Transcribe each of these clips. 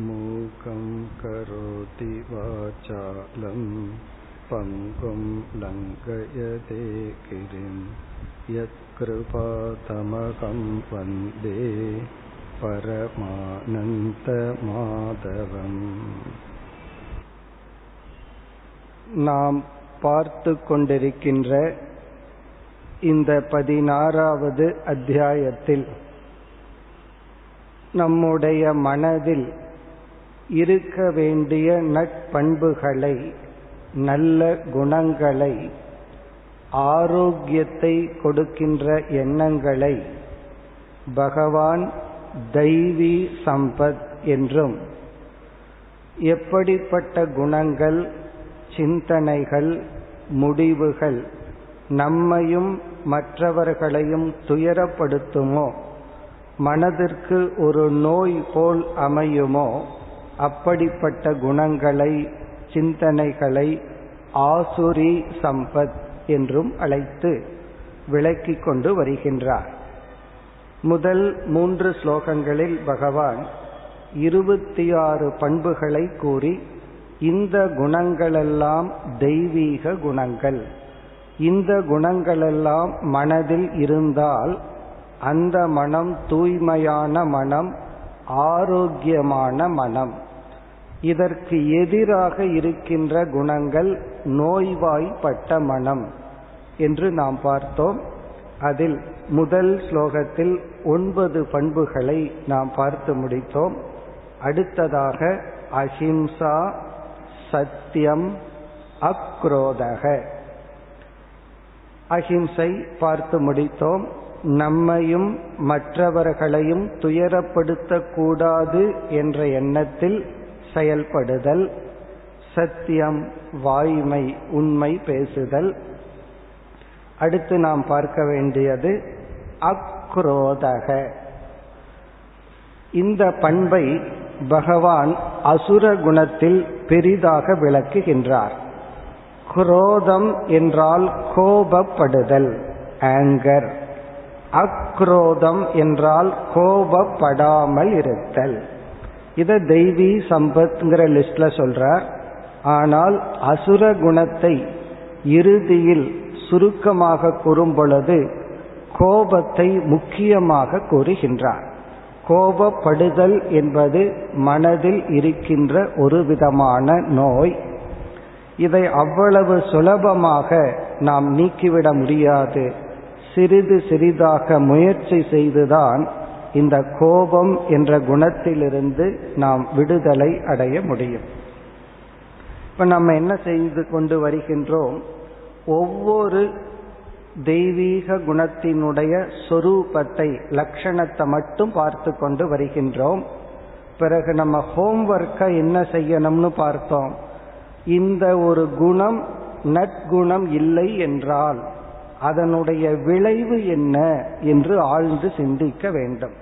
मूकं करोति वाचालं पङ्गुं लङ्घयते गिरिं यत्कृपातमकं वन्दे பரமானந்தமாதவம் நாம் பார்த்து கொண்டிருக்கின்ற இந்த பதினாறாவது அத்தியாயத்தில் நம்முடைய மனதில் இருக்க வேண்டிய நட்பண்புகளை நல்ல குணங்களை ஆரோக்கியத்தை கொடுக்கின்ற எண்ணங்களை பகவான் தெய்வீ சம்பத் என்றும் எப்படிப்பட்ட குணங்கள் சிந்தனைகள் முடிவுகள் நம்மையும் மற்றவர்களையும் துயரப்படுத்துமோ மனதிற்கு ஒரு நோய் போல் அமையுமோ அப்படிப்பட்ட குணங்களை சிந்தனைகளை ஆசுரி சம்பத் என்றும் அழைத்து விளக்கிக் கொண்டு வருகின்றார். முதல் மூன்று ஸ்லோகங்களில் பகவான் இருபத்தி ஆறு பண்புகளை கூறி இந்த குணங்களெல்லாம் தெய்வீக குணங்கள். இந்த குணங்களெல்லாம் மனதில் இருந்தால் அந்த மனம் தூய்மையான மனம் ஆரோக்கியமான மனம். இதற்கு எதிராக இருக்கின்ற குணங்கள் நோய்வாய்ப்பட்ட மனம் என்று நாம் பார்த்தோம். அதில் முதல் ஸ்லோகத்தில் ஒன்பது பண்புகளை நாம் பார்த்து முடித்தோம். அடுத்ததாக அஹிம்சா சத்தியம் அக்ரோதக. அஹிம்சை பார்த்து முடித்தோம். நம்மையும் மற்றவர்களையும் துயரப்படுத்தக்கூடாது என்ற எண்ணத்தில் செயல்படுதல் சத்தியம் வாய்மை உண்மை பேசுதல். அடுத்து நாம் பார்க்க வேண்டியது அக்ரோதக. இந்த பண்பை பகவான் அசுர குணத்தில் பெரிதாக விளக்குகின்றார். குரோதம் என்றால் கோபப்படுதல் ஆங்கர் அக்ரோதம் என்றால் கோபப்படாமல் இருத்தல். இதை தெய்வீ சம்பத்ங்கிற லிஸ்ட்ல சொல்றார். ஆனால் அசுர குணத்தை இறுதியில் சுருக்கமாக கூறும் பொழுது கோபத்தை முக்கியமாக கூறுகின்றார். கோபப்படுதல் என்பது மனதில் இருக்கின்ற ஒரு விதமான நோய். இதை அவ்வளவு சுலபமாக நாம் நீக்கிவிட முடியாது. சிறிது சிறிதாக முயற்சி செய்துதான் இந்த கோபம் என்ற குணத்திலிருந்து நாம் விடுதலை அடைய முடியும். இப்ப நம்ம என்ன செய்து கொண்டு வருகின்றோம்? ஒவ்வொரு தெய்வீக குணத்தினுடைய சொரூபத்தை லட்சணத்தை மட்டும் பார்த்து கொண்டு வருகின்றோம். பிறகு நம்ம ஹோம்ஒர்க்கை என்ன செய்யணும்னு பார்த்தோம். இந்த ஒரு குணம் நற்குணம் இல்லை என்றால் அதனுடைய விளைவு என்ன என்று ஆழ்ந்து சிந்திக்க வேண்டும்.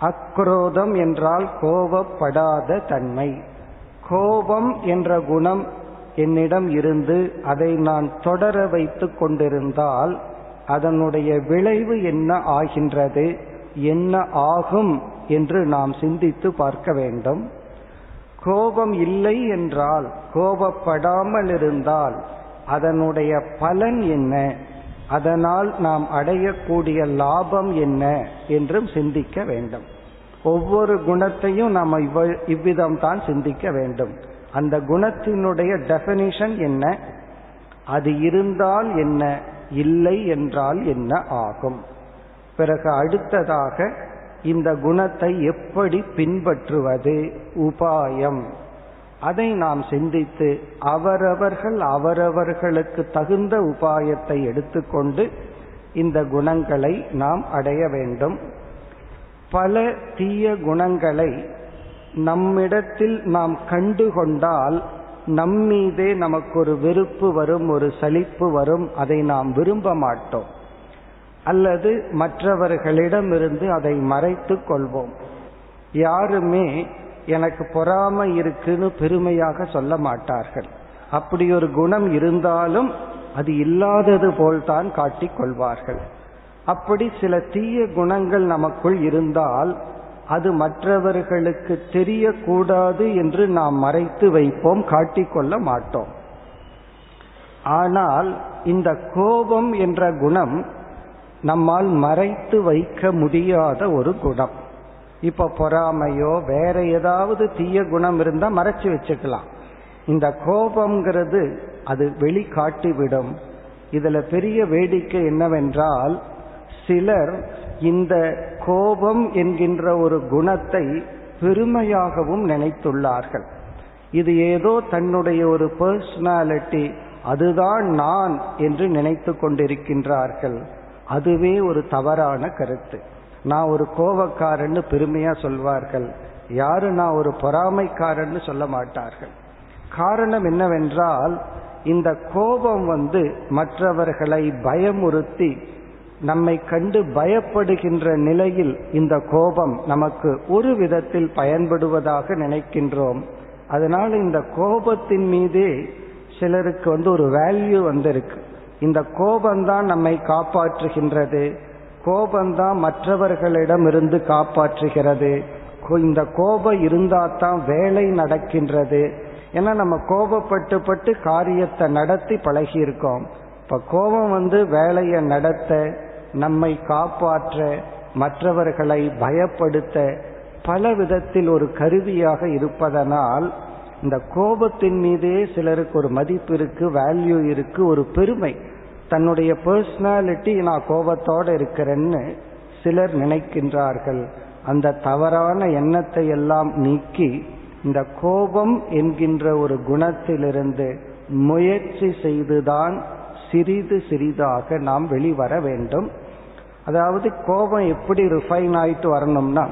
அக்ரோதம் என்றால் கோபப்படாத தன்மை. கோபம் என்ற குணம் என்னிடம் இருந்து அதை நான் தொடர வைத்து கொண்டிருந்தால் அதனுடைய விளைவு என்ன ஆகின்றது என்ன ஆகும் என்று நாம் சிந்தித்து பார்க்க வேண்டும். கோபம் இல்லை என்றால் கோபப்படாமல் இருந்தால் அதனுடைய பலன் என்ன அதனால் நாம் அடையக்கூடிய லாபம் என்ன என்றும் சிந்திக்க வேண்டும். ஒவ்வொரு குணத்தையும் நாம் இவ்விதம் தான் சிந்திக்க வேண்டும். அந்த குணத்தினுடைய டெபனிஷன் என்ன? அது இருந்தால் என்ன? இல்லை என்றால் என்ன ஆகும்? பிறகு அடுத்ததாக இந்த குணத்தை எப்படி பின்பற்றுவது? உபாயம். அதை நாம் சிந்தித்து அவரவர்கள் அவரவர்களுக்கு தகுந்த உபாயத்தை எடுத்துக்கொண்டு இந்த குணங்களை நாம் அடைய வேண்டும். பல தீய குணங்களை நம்மிடத்தில் நாம் கண்டுகொண்டால் நம்மீதே நமக்கு ஒரு வெறுப்பு வரும் ஒரு சலிப்பு வரும் அதை நாம் விரும்ப மாட்டோம். அல்லது மற்றவர்களிடமிருந்து அதை மறைத்து கொள்வோம். யாருமே எனக்கு பொறாமை இருக்குன்னு பெருமையாக சொல்ல மாட்டார்கள். அப்படி ஒரு குணம் இருந்தாலும் அது இல்லாதது போல்தான் காட்டிக் கொள்வார்கள். அப்படி சில தீய குணங்கள் நமக்குள் இருந்தால் அது மற்றவர்களுக்கு தெரியக்கூடாது என்று நாம் மறைத்து வைப்போம் காட்டிக்கொள்ள மாட்டோம். ஆனால் இந்த கோபம் என்ற குணம் நம்மால் மறைத்து வைக்க முடியாத ஒரு குணம். இப்ப பொறாமையோ வேற ஏதாவது தீய குணம் இருந்தா மறைச்சு வச்சுக்கலாம். இந்த கோபம்ங்கிறது அது வெளிக்காட்டிவிடும். இதுல பெரிய வேடிக்கை என்னவென்றால் சிலர் இந்த கோபம் என்கின்ற ஒரு குணத்தை பெருமையாகவும் நினைத்துள்ளார்கள். இது ஏதோ தன்னுடைய ஒரு பர்சனாலிட்டி அதுதான் நான் என்று நினைத்து கொண்டிருக்கின்றார்கள். அதுவே ஒரு தவறான கருத்து. நான் ஒரு கோபக்காரன்னு பெருமையா சொல்வார்கள். யாரு நான் ஒரு பொறாமைக்காரன்னு சொல்ல மாட்டார்கள். காரணம் என்னவென்றால் இந்த கோபம் வந்து மற்றவர்களை பயமுறுத்தி நம்மை கண்டு பயப்படுகின்ற நிலையில் இந்த கோபம் நமக்கு ஒரு விதத்தில் பயன்படுவதாக நினைக்கின்றோம். அதனால இந்த கோபத்தின் மீதே சிலருக்கு வந்து ஒரு வேல்யூ வந்திருக்கு. இந்த கோபம்தான் நம்மை காப்பாற்றுகின்றது. கோபம்தான் மற்றவர்களிடம் இருந்து காப்பாற்றுகிறது இந்த கோபம் இருந்தால் தான் வேலை நடக்கின்றது. ஏன்னா நம்ம கோபப்பட்டு பட்டு காரியத்தை நடத்தி பழகி இருக்கோம் இப்ப கோபம் வந்து வேலையை நடத்த நம்மை காப்பாற்ற மற்றவர்களை பயப்படுத்த பல விதத்தில் ஒரு கருவியாக இருப்பதனால் இந்த கோபத்தின் மீதே சிலருக்கு ஒரு மதிப்பு இருக்கு வேல்யூ இருக்கு ஒரு பெருமை. தன்னுடைய பர்சனாலிட்டி நான் கோபத்தோடு இருக்கிறேன்னு சிலர் நினைக்கின்றார்கள். அந்த தவறான எண்ணத்தை எல்லாம் நீக்கி இந்த கோபம் என்கின்ற ஒரு குணத்திலிருந்து முயற்சி செய்துதான் சிறிது சிறிதாக நாம் வெளிவர வேண்டும். அதாவது கோபம் எப்படி ரிஃபைன் ஆயிட்டு வரணும்னா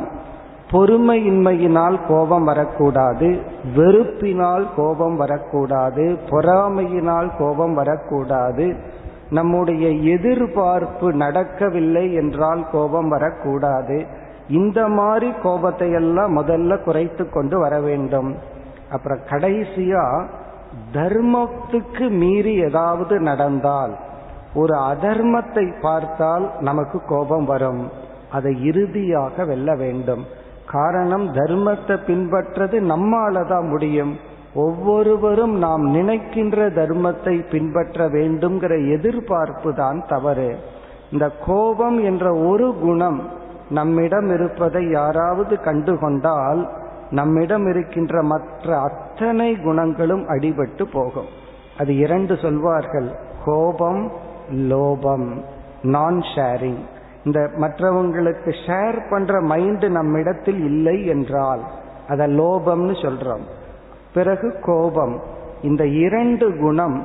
பொறுமையின்மையினால் கோபம் வரக்கூடாது வெறுப்பினால் கோபம் வரக்கூடாது பொறாமையினால் கோபம் வரக்கூடாது நம்முடைய எதிர்பார்ப்பு நடக்கவில்லை என்றால் கோபம் வரக்கூடாது. இந்த மாதிரி கோபத்தை எல்லாம் முதல்ல குறைத்து கொண்டு வர வேண்டும். அப்புறம் கடைசியா தர்மத்துக்கு மீறி ஏதாவது நடந்தால் ஒரு அதர்மத்தை பார்த்தால் நமக்கு கோபம் வரும். அதை இறுதியாக வெல்ல வேண்டும். காரணம் தர்மத்தை பின்பற்றது நம்மால தான் முடியும். ஒவ்வொருவரும் நாம் நினைக்கின்ற தர்மத்தை பின்பற்ற வேண்டும்ங்கிற எதிர்பார்ப்பு தான் தவறு. இந்த கோபம் என்ற ஒரு குணம் நம்மிடம் இருப்பதை யாராவது கண்டுகொண்டால் நம்மிடம் இருக்கின்ற மற்ற அத்தனை குணங்களும் அடிபட்டு போகும். அது இரண்டு சொல்வார்கள். கோபம் லோபம் நான் ஷேரிங் இந்த மற்றவங்களுக்கு ஷேர் பண்ற மைண்ட் நம்மிடத்தில் இல்லை என்றால் அதை லோபம்னு சொல்றோம். பிறகு கோபம். இந்த இரண்டு குணம்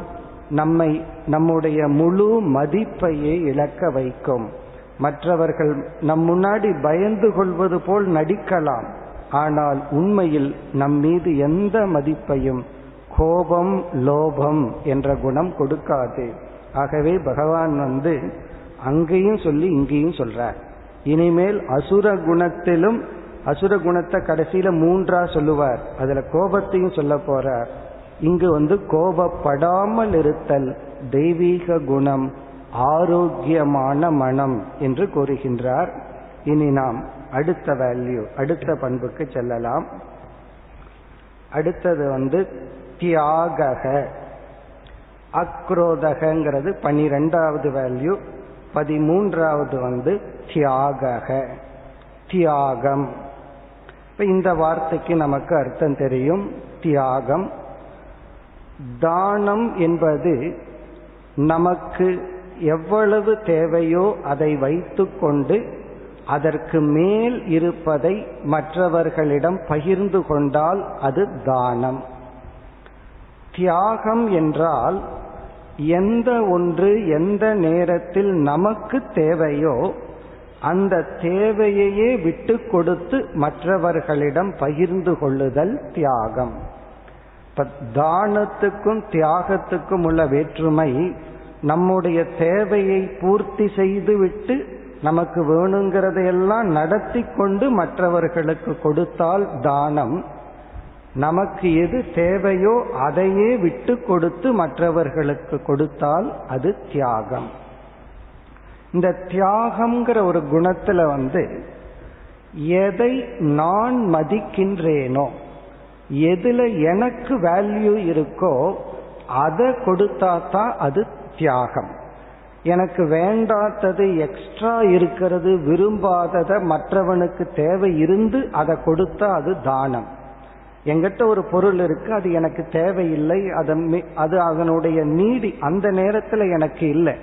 நம்மை நம்முடைய முழு மதிப்பையே இழக்க வைக்கும். மற்றவர்கள் நம் முன்னாடி பயந்து கொள்வது போல் நடிக்கலாம். ஆனால் உண்மையில் நம் மீது எந்த மதிப்பையும் கோபம் லோபம் என்ற குணம் கொடுக்காது. ஆகவே பகவான் வந்து அங்கேயும் சொல்லி இங்கேயும் சொல்றார். இனிமேல் அசுர குணத்திலும் அசுர குணத்தை கடைசியில மூன்றா சொல்லுவார். அதுல கோபத்தையும் சொல்ல போறார். இங்கு வந்து கோபப்படாமல் இருத்தல் தெய்வீக குணம் ஆரோக்கியமான மனம் என்று கூறுகின்றார். இனி நாம் அடுத்த வேல்யூ அடுத்த பண்புக்கு செல்லலாம். அடுத்தது வந்து தியாகக. அக்ரோதகங்கிறது பனிரெண்டாவது வேல்யூ பதிமூன்றாவது வந்து தியாகக. தியாகம். இப்ப இந்த வார்த்தைக்கு நமக்கு அர்த்தம் தெரியும். தியாகம். தானம் என்பது நமக்கு எவ்வளவு தேவையோ அதை வைத்துக்கொண்டு அதற்கு மேல் இருப்பதை மற்றவர்களிடம் பகிர்ந்து கொண்டால் அது தானம். தியாகம் என்றால் எந்த ஒன்று எந்த நேரத்தில் நமக்கு தேவையோ அந்த தேவையையே விட்டு கொடுத்து மற்றவர்களிடம் பகிர்ந்து கொள்ளுதல் தியாகம். இப்ப தானத்துக்கும் தியாகத்துக்கும் உள்ள வேற்றுமை நம்முடைய தேவையை பூர்த்தி செய்துவிட்டு நமக்கு வேணுங்கிறதையெல்லாம் நடத்தி கொண்டு மற்றவர்களுக்கு கொடுத்தால் தானம். நமக்கு எது தேவையோ அதையே விட்டு கொடுத்து மற்றவர்களுக்கு கொடுத்தால் அது தியாகம். இந்த தியாகம்ங்கிற ஒரு குணத்துல வந்து எதை நான் மதிக்கின்றேனோ எதுல எனக்கு வேல்யூ இருக்கோ அதை கொடுத்தா தான் அது தியாகம். எனக்கு வேண்டாதது எக்ஸ்ட்ரா இருக்கிறது விரும்பாததை மற்றவனுக்கு தேவை இருந்து அதை கொடுத்தா அது தானம். எங்கிட்ட ஒரு பொருள் இருக்கு அது எனக்கு தேவையில்லை அது அதனுடைய நீடி அந்த நேரத்தில் எனக்கு இல்லை.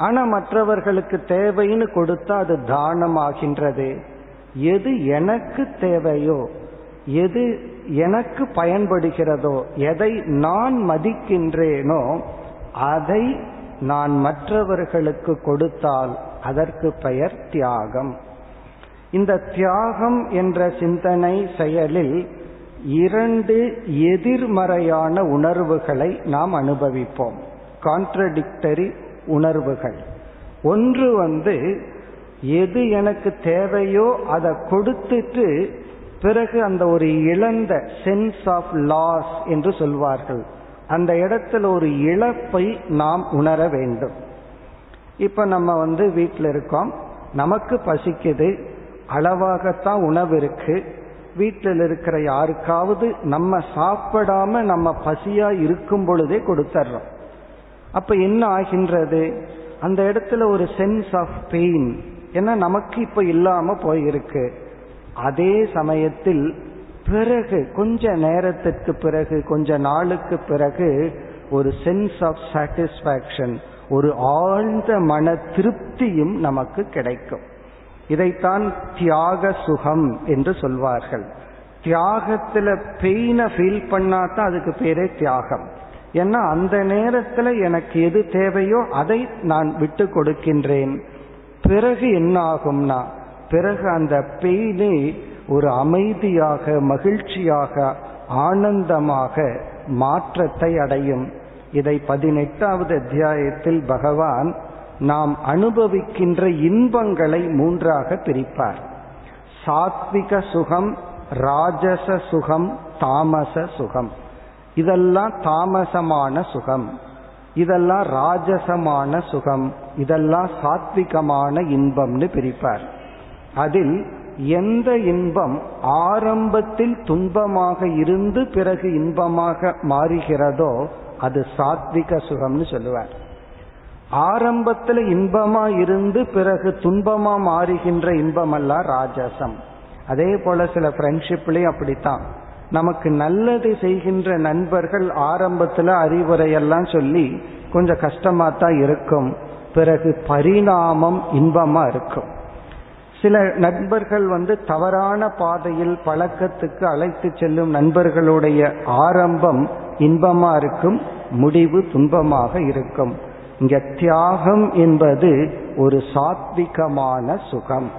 ஆனா மற்றவர்களுக்கு தேவைன்னு கொடுத்தா அது தானம் ஆகின்றது எது எனக்கு தேவையோ எது எனக்கு பயன்படுகிறதோ எதை நான் மதிக்கின்றேனோ அதை நான் மற்றவர்களுக்கு கொடுத்தால் அதற்கு பெயர் தியாகம். இந்த தியாகம் என்ற சிந்தனை செயலில் இரண்டு எதிர்மறையான உணர்வுகளை நாம் அனுபவிப்போம். கான்ட்ரடிக்டரி உணர்வுகள். ஒன்று வந்து எது எனக்கு தேவையோ அதை கொடுத்துட்டு பிறகு அந்த ஒரு இழந்த சென்ஸ் ஆஃப் லாஸ் என்று சொல்வார்கள். அந்த இடத்துல ஒரு இழப்பை நாம் உணர வேண்டும். இப்ப நம்ம வந்து வீட்டில் இருக்கோம். நமக்கு பசிக்குது. அளவாகத்தான் உணவு இருக்கு. வீட்டில் இருக்கிற யாருக்காவது நம்ம சாப்பிடாம நம்ம பசியா இருக்கும் பொழுதே கொடுத்துட்றோம் அப்ப என்ன ஆகின்றது? அந்த இடத்துல ஒரு சென்ஸ் ஆஃப் பெயின் ஏன்னா நமக்கு இப்ப இல்லாம போயிருக்கு. அதே சமயத்தில் பிறகு கொஞ்ச நேரத்திற்கு பிறகு கொஞ்ச நாளுக்கு பிறகு ஒரு சென்ஸ் ஆஃப் சாட்டிஸ்பாக்சன் ஒரு ஆழ்ந்த மன திருப்தியும் நமக்கு கிடைக்கும். இதைத்தான் தியாக சுகம் என்று சொல்வார்கள். தியாகத்துல பெயினை ஃபீல் பண்ணாதான் அதுக்கு பேரே தியாகம். ஏன்னா அந்த நேரத்துல எனக்கு எது தேவையோ அதை நான் விட்டு கொடுக்கின்றேன். பிறகு என்ன ஆகும்னா பிறகு அந்த பெயினே ஒரு அமைதியாக மகிழ்ச்சியாக ஆனந்தமாக மாற்றத்தை அடையும். இதை பதினெட்டாவது அத்தியாயத்தில் பகவான் நாம் அனுபவிக்கின்ற இன்பங்களை மூன்றாக பிரிப்பார். சாத்விக சுகம் ராஜச சுகம் தாமச சுகம். இதெல்லாம் தாமசமான சுகம். இதெல்லாம் ராஜசமான சுகம். இதெல்லாம் சாத்விகமான இன்பம்னு பிரிப்பார். அதில் எந்த இன்பம் ஆரம்பத்தில் துன்பமாக இருந்து பிறகு இன்பமாக மாறுகிறதோ அது சாத்விக சுகம்னு சொல்லுவார். ஆரம்பத்தில் இன்பமா இருந்து பிறகு துன்பமா மாறுகின்ற இன்பம் அல்ல ராஜசம். அதே போல சில ஃப்ரெண்ட்ஷிப்லயும் அப்படித்தான். நமக்கு நல்லது செய்கின்ற நண்பர்கள் ஆரம்பத்தில் அறிவுரையெல்லாம் சொல்லி கொஞ்சம் கஷ்டமா தான் இருக்கும். பிறகு பரிணாமம் இன்பமா இருக்கும். சில நண்பர்கள் வந்து தவறான பாதையில் பழக்கத்துக்கு அழைத்து செல்லும் நண்பர்களுடைய ஆரம்பம் இன்பமா இருக்கும் முடிவு துன்பமாக இருக்கும். இங்க தியாகம் என்பது ஒரு சாத்விகமான சுகம்.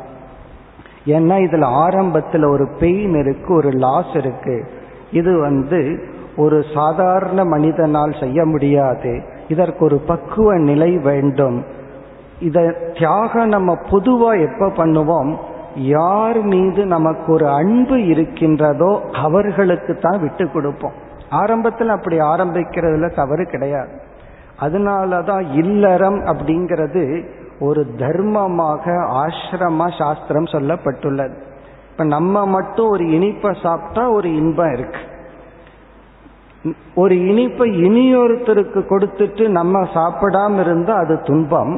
ஏன்னா இதுல ஆரம்பத்துல ஒரு பெயின் இருக்கு ஒரு லாஸ் இருக்கு. இது வந்து ஒரு சாதாரண மனிதனால் செய்ய முடியாது. இதற்கு ஒரு பக்குவ நிலை வேண்டும். இத தியாகம் நம்ம பொதுவா எப்ப பண்ணுவோம்? யார் மீது நமக்கு ஒரு அன்பு இருக்கின்றதோ அவர்களுக்கு தான் விட்டு கொடுப்போம். ஆரம்பத்தில் அப்படி ஆரம்பிக்கிறதுல தவறு கிடையாது. அதனாலதான் இல்லறம் அப்படிங்கிறது ஒரு தர்மமாக ஆசிரம சாஸ்திரம் சொல்லப்பட்டுள்ளது. இப்ப நம்ம மட்டும் ஒரு இனிப்பை சாப்பிட்டா ஒரு இன்பம் இருக்கு. ஒரு இனிப்பை இனியொருத்தருக்கு கொடுத்துட்டு நம்ம சாப்பிடாம இருந்தா அது துன்பம்.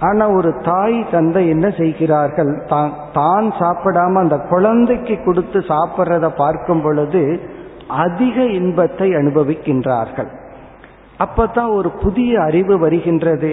ஆனா ஒரு தாய் தந்தை என்ன செய்கிறார்கள்? தான் தான் சாப்பிடாம அந்த குழந்தைக்கு கொடுத்து சாப்பிட்றத பார்க்கும் பொழுது அதிக இன்பத்தை அனுபவிக்கின்றார்கள். அப்பதான் ஒரு புதிய அறிவு வருகின்றது.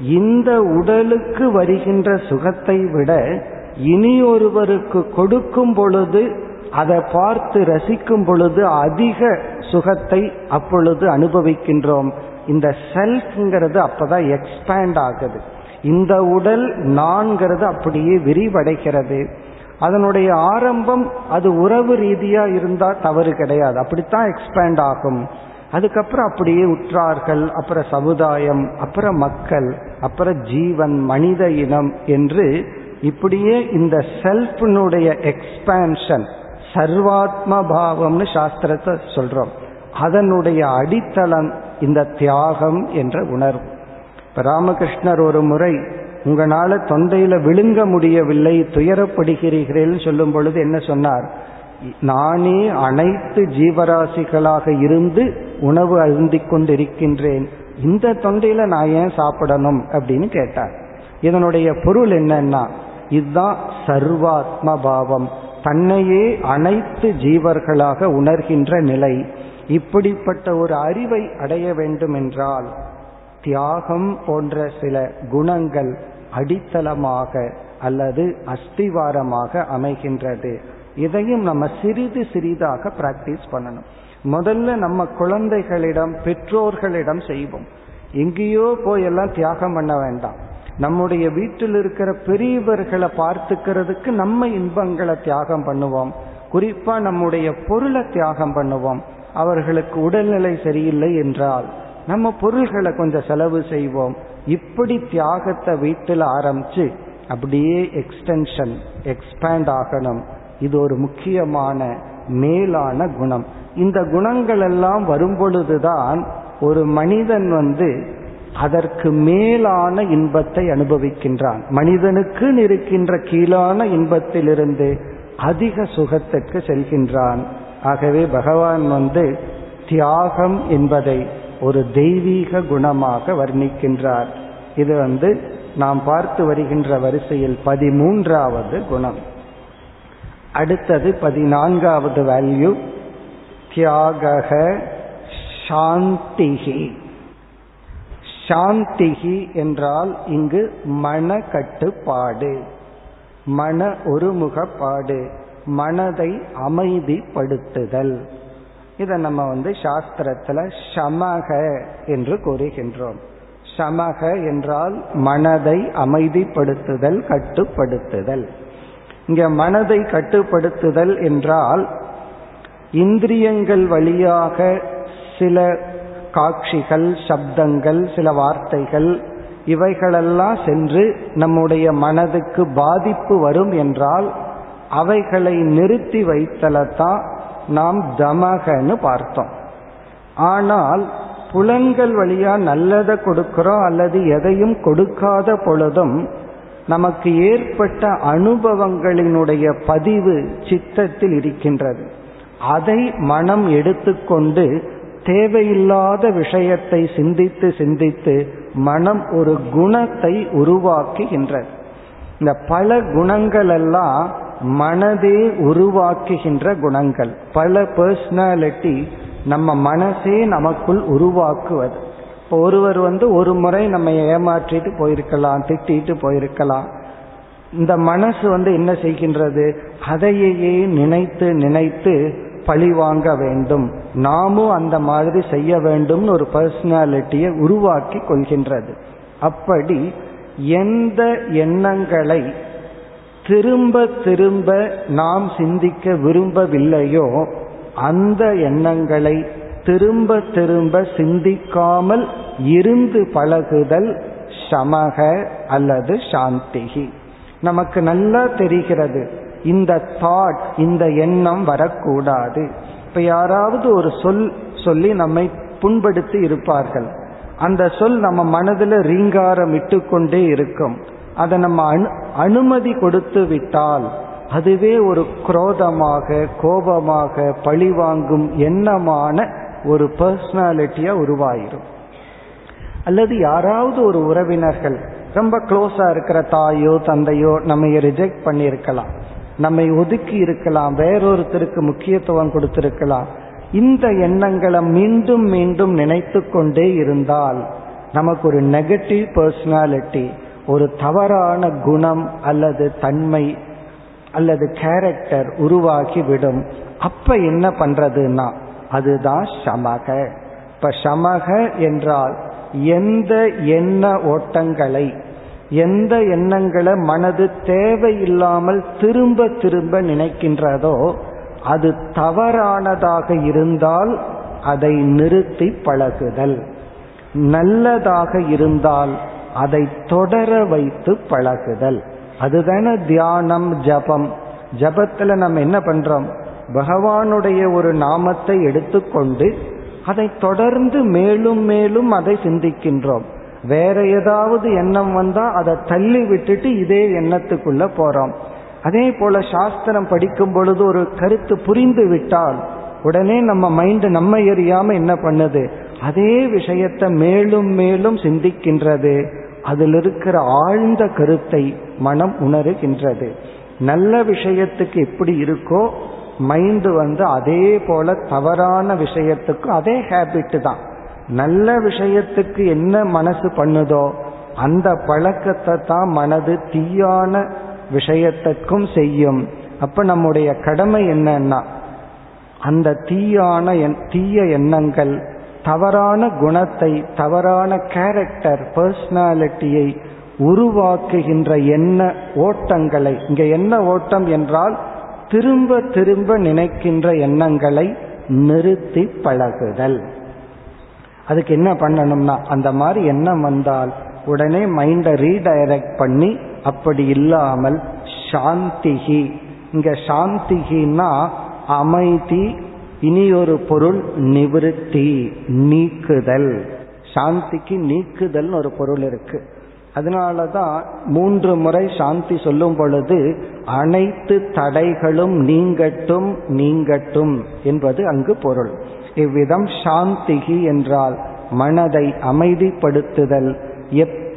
இந்த உடலுக்கு வருகின்ற சுகத்தை விட இனி ஒருவருக்கு கொடுக்கும் பொழுது அதை பார்த்து ரசிக்கும் பொழுது அதிக சுகத்தை அப்பொழுது அனுபவிக்கின்றோம். இந்த செல்ஃப்ங்கிறது அப்பதான் எக்ஸ்பேண்ட் ஆகுது. இந்த உடல் நான்கிறது அப்படியே விரிவடைகிறது. அதனுடைய ஆரம்பம் அது உறவு ரீதியா இருந்தா தவறு கிடையாது. அப்படித்தான் எக்ஸ்பேண்ட் ஆகும். அதுக்கப்புறம் அப்படியே உற்றார்கள் அப்புறம் சமுதாயம் அப்புறம் மக்கள் அப்புறம் ஜீவன் மனித இனம் என்று இப்படியே இந்த செல்ஃபினுடைய எக்ஸ்பான்ஷன் சர்வாத்ம பாவம்னு சாஸ்திரத்தை சொல்றோம். அதனுடைய அடித்தளம் இந்த தியாகம் என்ற உணர்வு. இப்ப ராமகிருஷ்ணர் ஒரு முறை உங்களால தொண்டையில விழுங்க முடியவில்லை துயரப்படுகிறீர்கள் சொல்லும் பொழுது என்ன சொன்னார்? நானே அனைத்து ஜீவராசிகளாக இருந்து உணவு அருந்திக் கொண்டிருக்கின்றேன். இந்த தொண்டையில நான் ஏன் சாப்பிடணும் அப்படின்னு கேட்டார். இதனுடைய பொருள் என்னன்னா இதுதான் சர்வாத்ம பாவம். தன்னையே அனைத்து ஜீவர்களாக உணர்கின்ற நிலை. இப்படிப்பட்ட ஒரு அறிவை அடைய வேண்டும் என்றால் தியாகம் போன்ற சில குணங்கள் அடித்தளமாக அல்லது அஸ்திவாரமாக அமைகின்றது. இதையும் நம்ம சிறிது சிறிதாக பிராக்டிஸ் பண்ணணும். முதல்ல நம்ம குழந்தைகளிடம் பெற்றோர்களிடம் செய்வோம். எங்கேயோ போய் எல்லாம் தியாகம் பண்ண வேண்டாம். நம்முடைய வீட்டில் இருக்கிற பெரியவர்களை பார்த்துக்கிறதுக்கு நம்ம இன்பங்களை தியாகம் பண்ணுவோம். குறிப்பா நம்முடைய பொருளை தியாகம் பண்ணுவோம். அவர்களுக்கு உடல்நிலை சரியில்லை என்றால் நம்ம பொருள்களை கொஞ்சம் செலவு செய்வோம். இப்படி தியாகத்தை வீட்டில் ஆரம்பிச்சு அப்படியே எக்ஸ்டென்ஷன் எக்ஸ்பேண்ட் ஆகணும். இது ஒரு முக்கியமான மேலான குணம். இந்த குணங்கள் எல்லாம் வரும்பொழுதுதான் ஒரு மனிதன் வந்து அதற்கு மேலான இன்பத்தை அனுபவிக்கின்றான். மனிதனுக்கு இருக்கின்ற கீழான இன்பத்திலிருந்து அதிக சுகத்திற்கு செல்கின்றான். ஆகவே பகவான் வந்து தியாகம் என்பதை ஒரு தெய்வீக குணமாக வர்ணிக்கின்றார். இது வந்து நாம் பார்த்து வருகின்ற வரிசையில் பதிமூன்றாவது குணம். அடுத்தது பதினான்காவது வேல்யூ தியாக சாந்திகி சாந்திகி என்றால் இங்கு மன கட்டுப்பாடு மன ஒருமுகப்பாடு மனதை அமைதிப்படுத்துதல். இதை நம்ம வந்து சாஸ்திரத்துல சமக என்று கூறுகின்றோம். சமக என்றால் மனதை அமைதிப்படுத்துதல் கட்டுப்படுத்துதல். இங்க மனதை கட்டுப்படுத்துதல் என்றால் இந்திரியங்கள் வழியாக சில காட்சிகள் சப்தங்கள் சில வார்த்தைகள் இவைகளெல்லாம் சென்று நம்முடைய மனதுக்கு பாதிப்பு வரும் என்றால் அவைகளை நிறுத்தி வைத்தலத்தான் நாம் தமகன்னு பார்த்தோம். ஆனால் புலன்கள் வழியா நல்லதை கொடுக்கிறோம் அல்லது எதையும் கொடுக்காத பொழுதும் நமக்கு ஏற்பட்ட அனுபவங்களினுடைய பதிவு சித்தத்தில் இருக்கின்றது. அதை மனம் எடுத்துக்கொண்டு தேவையில்லாத விஷயத்தை சிந்தித்து சிந்தித்து மனம் ஒரு குணத்தை உருவாக்குகின்றது. இந்த பல குணங்கள் எல்லாம் மனதே உருவாக்குகின்ற குணங்கள். பல பர்சனாலிட்டி நம்ம மனசே நமக்குள் உருவாக்குவது. இப்போ ஒருவர் வந்து ஒரு முறை நம்ம ஏமாற்றிட்டு போயிருக்கலாம் திட்டிட்டு போயிருக்கலாம். இந்த மனசு வந்து என்ன செய்கின்றது? அதையே நினைத்து நினைத்து பழி வாங்க வேண்டும். நாமும் அந்த மாதிரி செய்ய வேண்டும்னு ஒரு பர்சனாலிட்டியை உருவாக்கி கொள்கின்றது. அப்படி எந்த எண்ணங்களை திரும்ப திரும்ப நாம் சிந்திக்க விரும்பவில்லையோ அந்த எண்ணங்களை திரும்ப திரும்ப சிந்திக்காமல் இருந்து பழகுதல் சமக அல்லது சாந்திகி. நமக்கு நல்லா தெரிகிறது இந்த தாட் இந்த எண்ணம் வரக்கூடாது. இப்ப யாராவது ஒரு சொல் சொல்லி நம்மை புண்படுத்தி இருப்பார்கள். அந்த சொல் நம்ம மனதில் ரீங்காரம் இட்டு கொண்டே இருக்கும். அதை நம்ம அனு அனுமதி கொடுத்து விட்டால் அதுவே ஒரு குரோதமாக கோபமாக பழிவாங்கும் எண்ணமான ஒரு பர்சனாலிட்டியா உருவாயிரும். அல்லது யாராவது ஒரு உறவினர்கள் ரொம்ப க்ளோஸா இருக்கிற தாயோ தந்தையோ நம்ம ரிஜெக்ட் பண்ணியிருக்கலாம். நம்மை ஒதுக்கி இருக்கலாம் வேறொருத்தருக்கு முக்கியத்துவம் கொடுத்திருக்கலாம். இந்த எண்ணங்களை மீண்டும் மீண்டும் நினைத்து கொண்டே இருந்தால் நமக்கு ஒரு நெகட்டிவ் பர்சனாலிட்டி ஒரு தவறான குணம் அல்லது தன்மை அல்லது கேரக்டர் உருவாகி விடும் அப்ப என்ன பண்றதுன்னா அதுதான் சமக இப்ப சமக என்றால் எந்த எண்ண ஓட்டங்களை எந்த எண்ணங்களை மனது தேவையில்லாமல் திரும்ப திரும்ப நினைக்கின்றதோ அது தவறானதாக இருந்தால் அதை நிறுத்தி பழகுதல். நல்லதாக இருந்தால் அதை தொடர வைத்து பழகுதல். அதுதான தியானம் ஜபம். ஜபத்துல நம்ம என்ன பண்றோம்? பகவானுடைய ஒரு நாமத்தை எடுத்துக்கொண்டு அதை தொடர்ந்து மேலும் மேலும் அதை சிந்திக்கின்றோம். வேற ஏதாவது எண்ணம் வந்தா அதை தள்ளி விட்டுட்டு இதே எண்ணத்துக்குள்ள போறோம். அதே போல சாஸ்திரம் படிக்கும் பொழுது ஒரு கருத்து புரிந்து விட்டால் உடனே நம்ம மைண்ட் நம்ம எரியாம என்ன பண்ணுது? அதே விஷயத்தை மேலும் மேலும் சிந்திக்கின்றது. அதில் இருக்கிற ஆழ்ந்த கருத்தை மனம் உணருகின்றது. நல்ல விஷயத்துக்கு எப்படி இருக்கோ மைண்டு வந்து அதே போல தவறான விஷயத்துக்கும் அதே ஹேபிட் தான். நல்ல விஷயத்துக்கு என்ன மனசு பண்ணுதோ அந்த பழக்கத்தை தான் மனது தீயான விஷயத்துக்கும் செய்யும். அப்ப நம்முடைய கடமை என்னன்னா அந்த தீயான தீய எண்ணங்கள் தவறான குணத்தை தவறான கேரக்டர் பர்சனாலிட்டியை உருவாக்குகின்ற எண்ண ஓட்டங்களை இங்க என்ன ஓட்டம் என்றால் திரும்ப திரும்ப நினைக்கின்ற எண்ணங்களை நிறுத்தி பழகுதல். அதுக்கு என்ன பண்ணணும்னா அந்த மாதிரி எண்ணம் வந்தால் உடனே மைண்டை ரீடைரக்ட் பண்ணி அப்படி இல்லாமல் சாந்திகி இங்க சாந்திகின்னா அமைதி இனி ஒரு பொருள் நிவிருத்தி நீக்குதல். சாந்திக்கு நீக்குதல் ஒரு பொருள் இருக்கு. அதனாலதான் மூன்று முறை சாந்தி சொல்லும் பொழுது அனைத்து தடைகளும் நீங்கட்டும் நீங்கட்டும் என்பது அங்கு பொருள். இவ்விதம் சாந்திகி என்றால் மனதை அமைதிப்படுத்துதல்.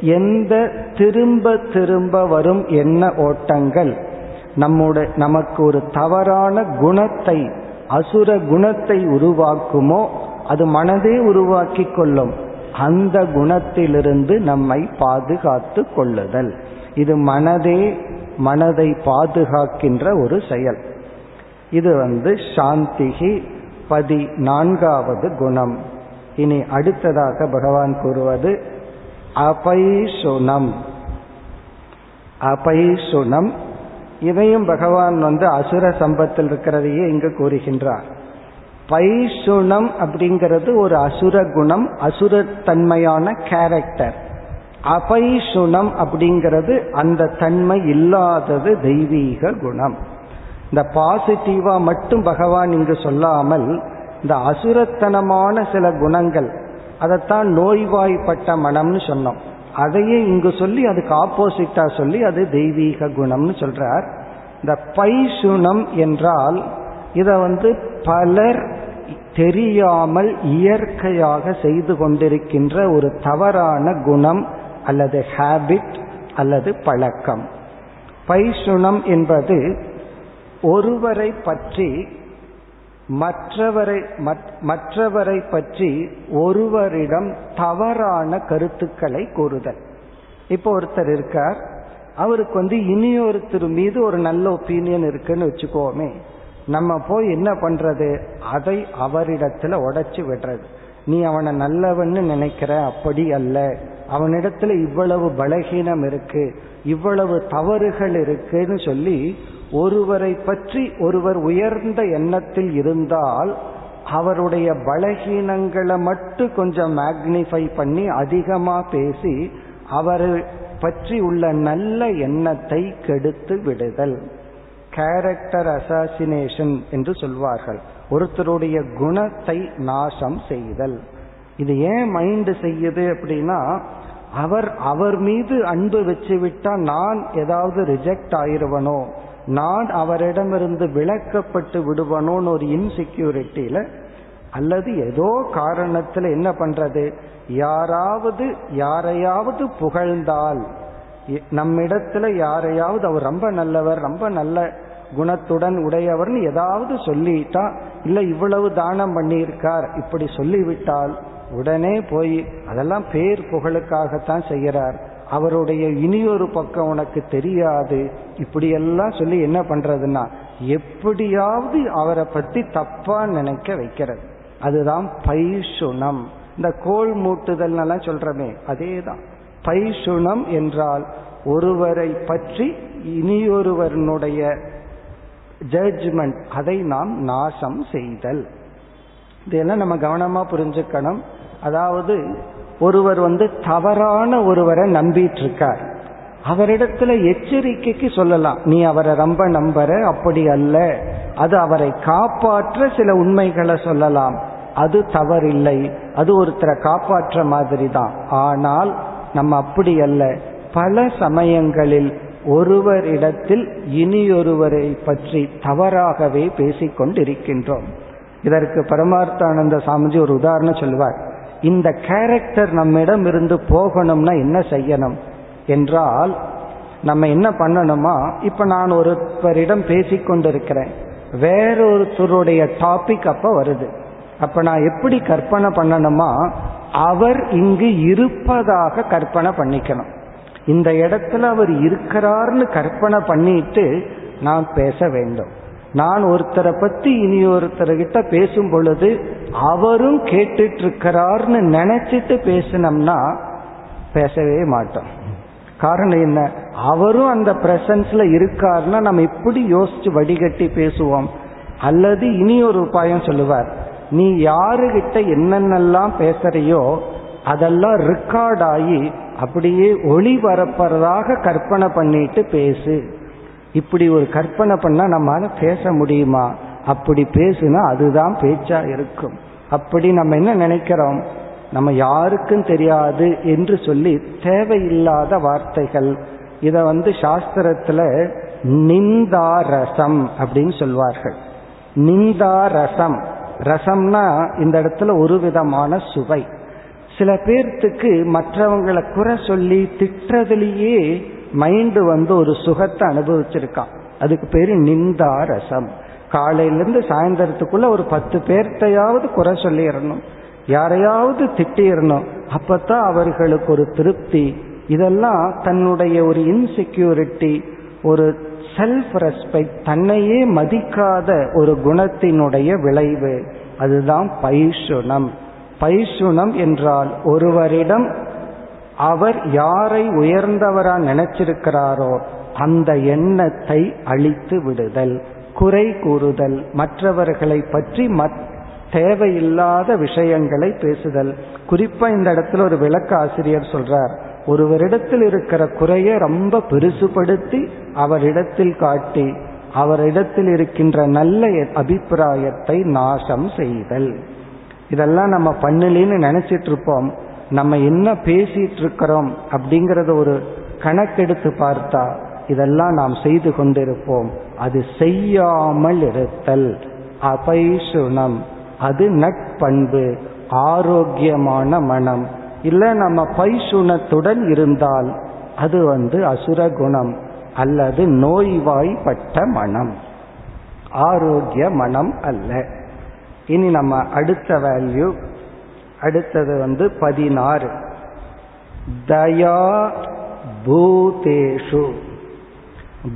எந்த திரும்ப திரும்ப வரும் எண்ண ஓட்டங்கள்? நம்முடைய நமக்கு ஒரு தவறான குணத்தை அசுர குணத்தை உருவாக்குமோ? அது மனதே உருவாக்கி கொள்ளும். அந்த குணத்திலிருந்து நம்மை பாதுகாத்து கொள்ளுதல். இது மனதே மனதை பாதுகாக்கின்ற ஒரு செயல். இது வந்து சாந்திகி பதி நான்காவது குணம். இனி அடுத்ததாக பகவான் கூறுவது அபைசுனம் அபைசுனம் இதையும் பகவான் வந்து அசுர சம்பத்தில் இருக்கிறதையே இங்கு கூறுகின்றார். பைசுணம் அப்படிங்கிறது ஒரு அசுர குணம் அசுரத்தன்மையான கேரக்டர் அபைசுணம் அப்படிங்கிறது அந்த தன்மை இல்லாதது தெய்வீக குணம். இந்த பாசிட்டிவா மட்டும் பகவான் இங்கு சொல்லாமல் இந்த அசுரத்தனமான சில குணங்கள் அதைத்தான் நோய்வாய்ப்பட்ட மனம்னு சொன்னோம். அதையே இங்கு சொல்லி அதுக்கு ஆப்போசிட்டா சொல்லி அது தெய்வீக குணம்னு சொல்றார். இந்த பைசுணம் என்றால் இதை வந்து பலர் தெரியாமல் இயற்கையாக செய்து கொண்டிருக்கின்ற ஒரு தவறான குணம் அல்லது ஹேபிட் அல்லது பழக்கம். பைசுணம் என்பது ஒருவரை பற்றி மற்றவரை மற்றவரை பற்றி ஒருவரிடம் தவறான கருத்துக்களை கூறுதல். இப்போ ஒருத்தர் இருக்கார் அவருக்கு வந்து இனியொருத்தர் மீது ஒரு நல்ல ஒப்பீனியன் இருக்குன்னு வச்சுக்கோமே. நம்ம போய் என்ன பண்றது? அதை அவரிடத்துல உடைச்சு விடுறது. நீ அவனை நல்லவன்னு நினைக்கிற அப்படி அல்ல. அவனிடத்துல இவ்வளவு பலகீனம் இருக்கு இவ்வளவு தவறுகள் இருக்குன்னு சொல்லி ஒருவரை பற்றி ஒருவர் உயர்ந்த எண்ணத்தில் இருந்தால் அவருடைய பலகீனங்களை மட்டும் கொஞ்சம் மேக்னிஃபை பண்ணி அதிகமாக பேசி அவரை பற்றி உள்ள நல்ல எண்ணத்தை கெடுத்து விடுதல். கேரக்டர் அசாசினேஷன் என்று சொல்வார்கள். ஒருத்தருடைய குணத்தை நாசம் செய்தல். இது ஏன் மைண்ட் செய்யுது அப்படின்னா அவர் அவர் மீது அன்பு வச்சு விட்டா நான் ஏதாவது ரிஜெக்ட் ஆயிருவனோ நான் அவரிடமிருந்து விளக்கப்பட்டு விடுவனோன்னு ஒரு இன்செக்யூரிட்டியில அல்லது ஏதோ காரணத்துல என்ன பண்றது? யாராவது யாரையாவது புகழ்ந்தால் நம்மிடத்துல யாரையாவது அவர் ரொம்ப நல்லவர் ரொம்ப நல்ல குணத்துடன் உடையவர்னு ஏதாவது சொல்லிட்டா இல்ல இவ்வளவு தானம் பண்ணியிருக்கார் இப்படி சொல்லிவிட்டால் உடனே போய் அதெல்லாம் பேர் புகழுக்காகத்தான் செய்யறார் அவருடைய இனியொரு பக்கம் உனக்கு தெரியாது. இப்படியெல்லாம் சொல்லி என்ன பண்றதுன்னா எப்படியாவது அவரை பத்தி தப்பா நினைக்க வைக்கிறது. அதுதான் பைசுனம். இந்த கோல் மூட்டுதல் எல்லாம் சொல்றமே அதேதான். பைசுணம் என்றால் ஒருவரை பற்றி இனியொருவனுடைய ஜட்ஜ்மெண்ட் அதை நாம் நாசம் செய்தல். இதெல்லாம் நம்ம கவனமா புரிஞ்சுக்கணும்? அதாவது ஒருவர் வந்து தவறான ஒருவரை நம்பிட்டு இருக்கார் அவரிடத்துல எச்சரிக்கைக்கு சொல்லலாம். நீ அவரை ரொம்ப நம்புற அப்படி அல்ல. அது அவரை காப்பாற்ற சில உண்மைகளை சொல்லலாம். அது தவறில்லை. அது ஒருத்தரை காப்பாற்ற மாதிரி தான் ஆனால் நம்ம அப்படி அல்ல. பல சமயங்களில் ஒருவரிடத்தில் இனியொருவரை பற்றி தவறாகவே பேசிக்கொண்டிருக்கின்றோம். இதற்கு பரமார்த்தானந்த சாமிஜி ஒரு உதாரணம் சொல்வார். இந்த கேரக்டர் நம்மிடம் இருந்து போகணும்னா என்ன செய்யணும்? என்றால் நம்ம என்ன பண்ணணுமா? இப்ப நான் ஒருவரிடம் பேசிக்கொண்டிருக்கிறேன். வேறொருத்தருடைய டாபிக் அப்ப வருது. அப்ப நான் எப்படி கற்பனை பண்ணணுமா? அவர் இங்கு இருப்பதாக கற்பனை பண்ணிக்கணும். இந்த இடத்துல அவர் இருக்கிறார்னு கற்பனை பண்ணிட்டு நான் பேச வேண்டும். நான் ஒருத்தரை பத்தி இனி ஒருத்தர்கிட்ட பேசும் பொழுது அவரும் கேட்டுட்டு இருக்கிறார்னு நினைச்சிட்டு பேசினோம்னா பேசவே மாட்டோம். காரணம் என்ன? அவரும் அந்த பிரசன்ஸ்ல இருக்காருன்னா நம்ம எப்படி யோசிச்சு வடிகட்டி பேசுவோம்? அல்லது இனி ஒரு உபாயம் சொல்லுவார். நீ யாருகிட்ட என்னென்னலாம் பேசுறியோ அதெல்லாம் ரெக்கார்ட் ஆகி அப்படியே ஒளி வரப்படுறதாக கற்பனை பண்ணிட்டு பேசு. இப்படி ஒரு கற்பனை பண்ணா நம்மளால பேச முடியுமா? அப்படி பேசுனா அதுதான் பேச்சா இருக்கும். அப்படி நம்ம என்ன நினைக்கிறோம்? நம்ம யாருக்கும் தெரியாது என்று சொல்லி தேவையில்லாத வார்த்தைகள். இத வந்து சாஸ்திரத்துல நிந்தாரசம் அப்படின்னு சொல்வார்கள். நிந்தாரசம். ரசம்னா இந்த இடத்துல ஒரு விதமான சுவை. சில பேர்த்துக்கு மற்றவங்களை குறை சொல்லி திட்டுறதுலேயே மைண்டு வந்து ஒரு சுகத்தை அனுபவிச்சிருக்கான். அதுக்கு பேரு நிந்தா ரசம். காலையிலேருந்து சாயந்தரத்துக்குள்ள ஒரு பத்து பேர்த்தையாவது குறை சொல்லிடணும். யாரையாவது திட்டிடணும். அப்பத்தான் அவர்களுக்கு ஒரு திருப்தி. இதெல்லாம் தன்னுடைய ஒரு இன்செக்யூரிட்டி ஒரு செல்ஃப் ரெஸ்பெக்ட் தன்னையே மதிக்காத ஒரு குணத்தினுடைய விளைவு. அதுதான் பைஷுணம் பைஷுணம் என்றால் ஒருவரிடம் அவர் யாரை உயர்ந்தவரா நினைச்சிருக்கிறாரோ அந்த எண்ணத்தை அழித்து விடுதல் குறை கூறுதல் மற்றவர்களை பற்றி தேவையில்லாத விஷயங்களை பேசுதல். குறிப்பா இந்த இடத்துல ஒரு விளக்க ஆசிரியர் சொல்றார். ஒருவரிடத்தில் இருக்கிற குறைய ரொம்ப பெருசுபடுத்தி அவரிடத்தில் காட்டி அவரிடத்தில் இருக்கின்ற நல்ல அபிப்பிராயத்தை நாசம் செய்தல். இதெல்லாம் நம்ம பண்ணலேன்னு நினைச்சிட்டு இருப்போம் நம்ம என்ன பேசிட்டு இருக்கிறோம் அப்படிங்கறத ஒரு கணக்கெடுத்து பார்த்தா இதெல்லாம் நாம் செய்து கொண்டிருப்போம். அது செய்யாமல் இருத்தல். அபைசுணம் அது நட்பண்பு. ஆரோக்கியமான மனம். இல்ல நம்ம பைசுணத்துடன் இருந்தால் அது வந்து அசுர குணம் அல்லது நோய்வாய்ப்பட்ட மனம். ஆரோக்கிய மனம் அல்ல. இனி நம்ம அடுத்த வேல்யூ அடுத்தது வந்து பதினாறு. தயா பூதேஷு.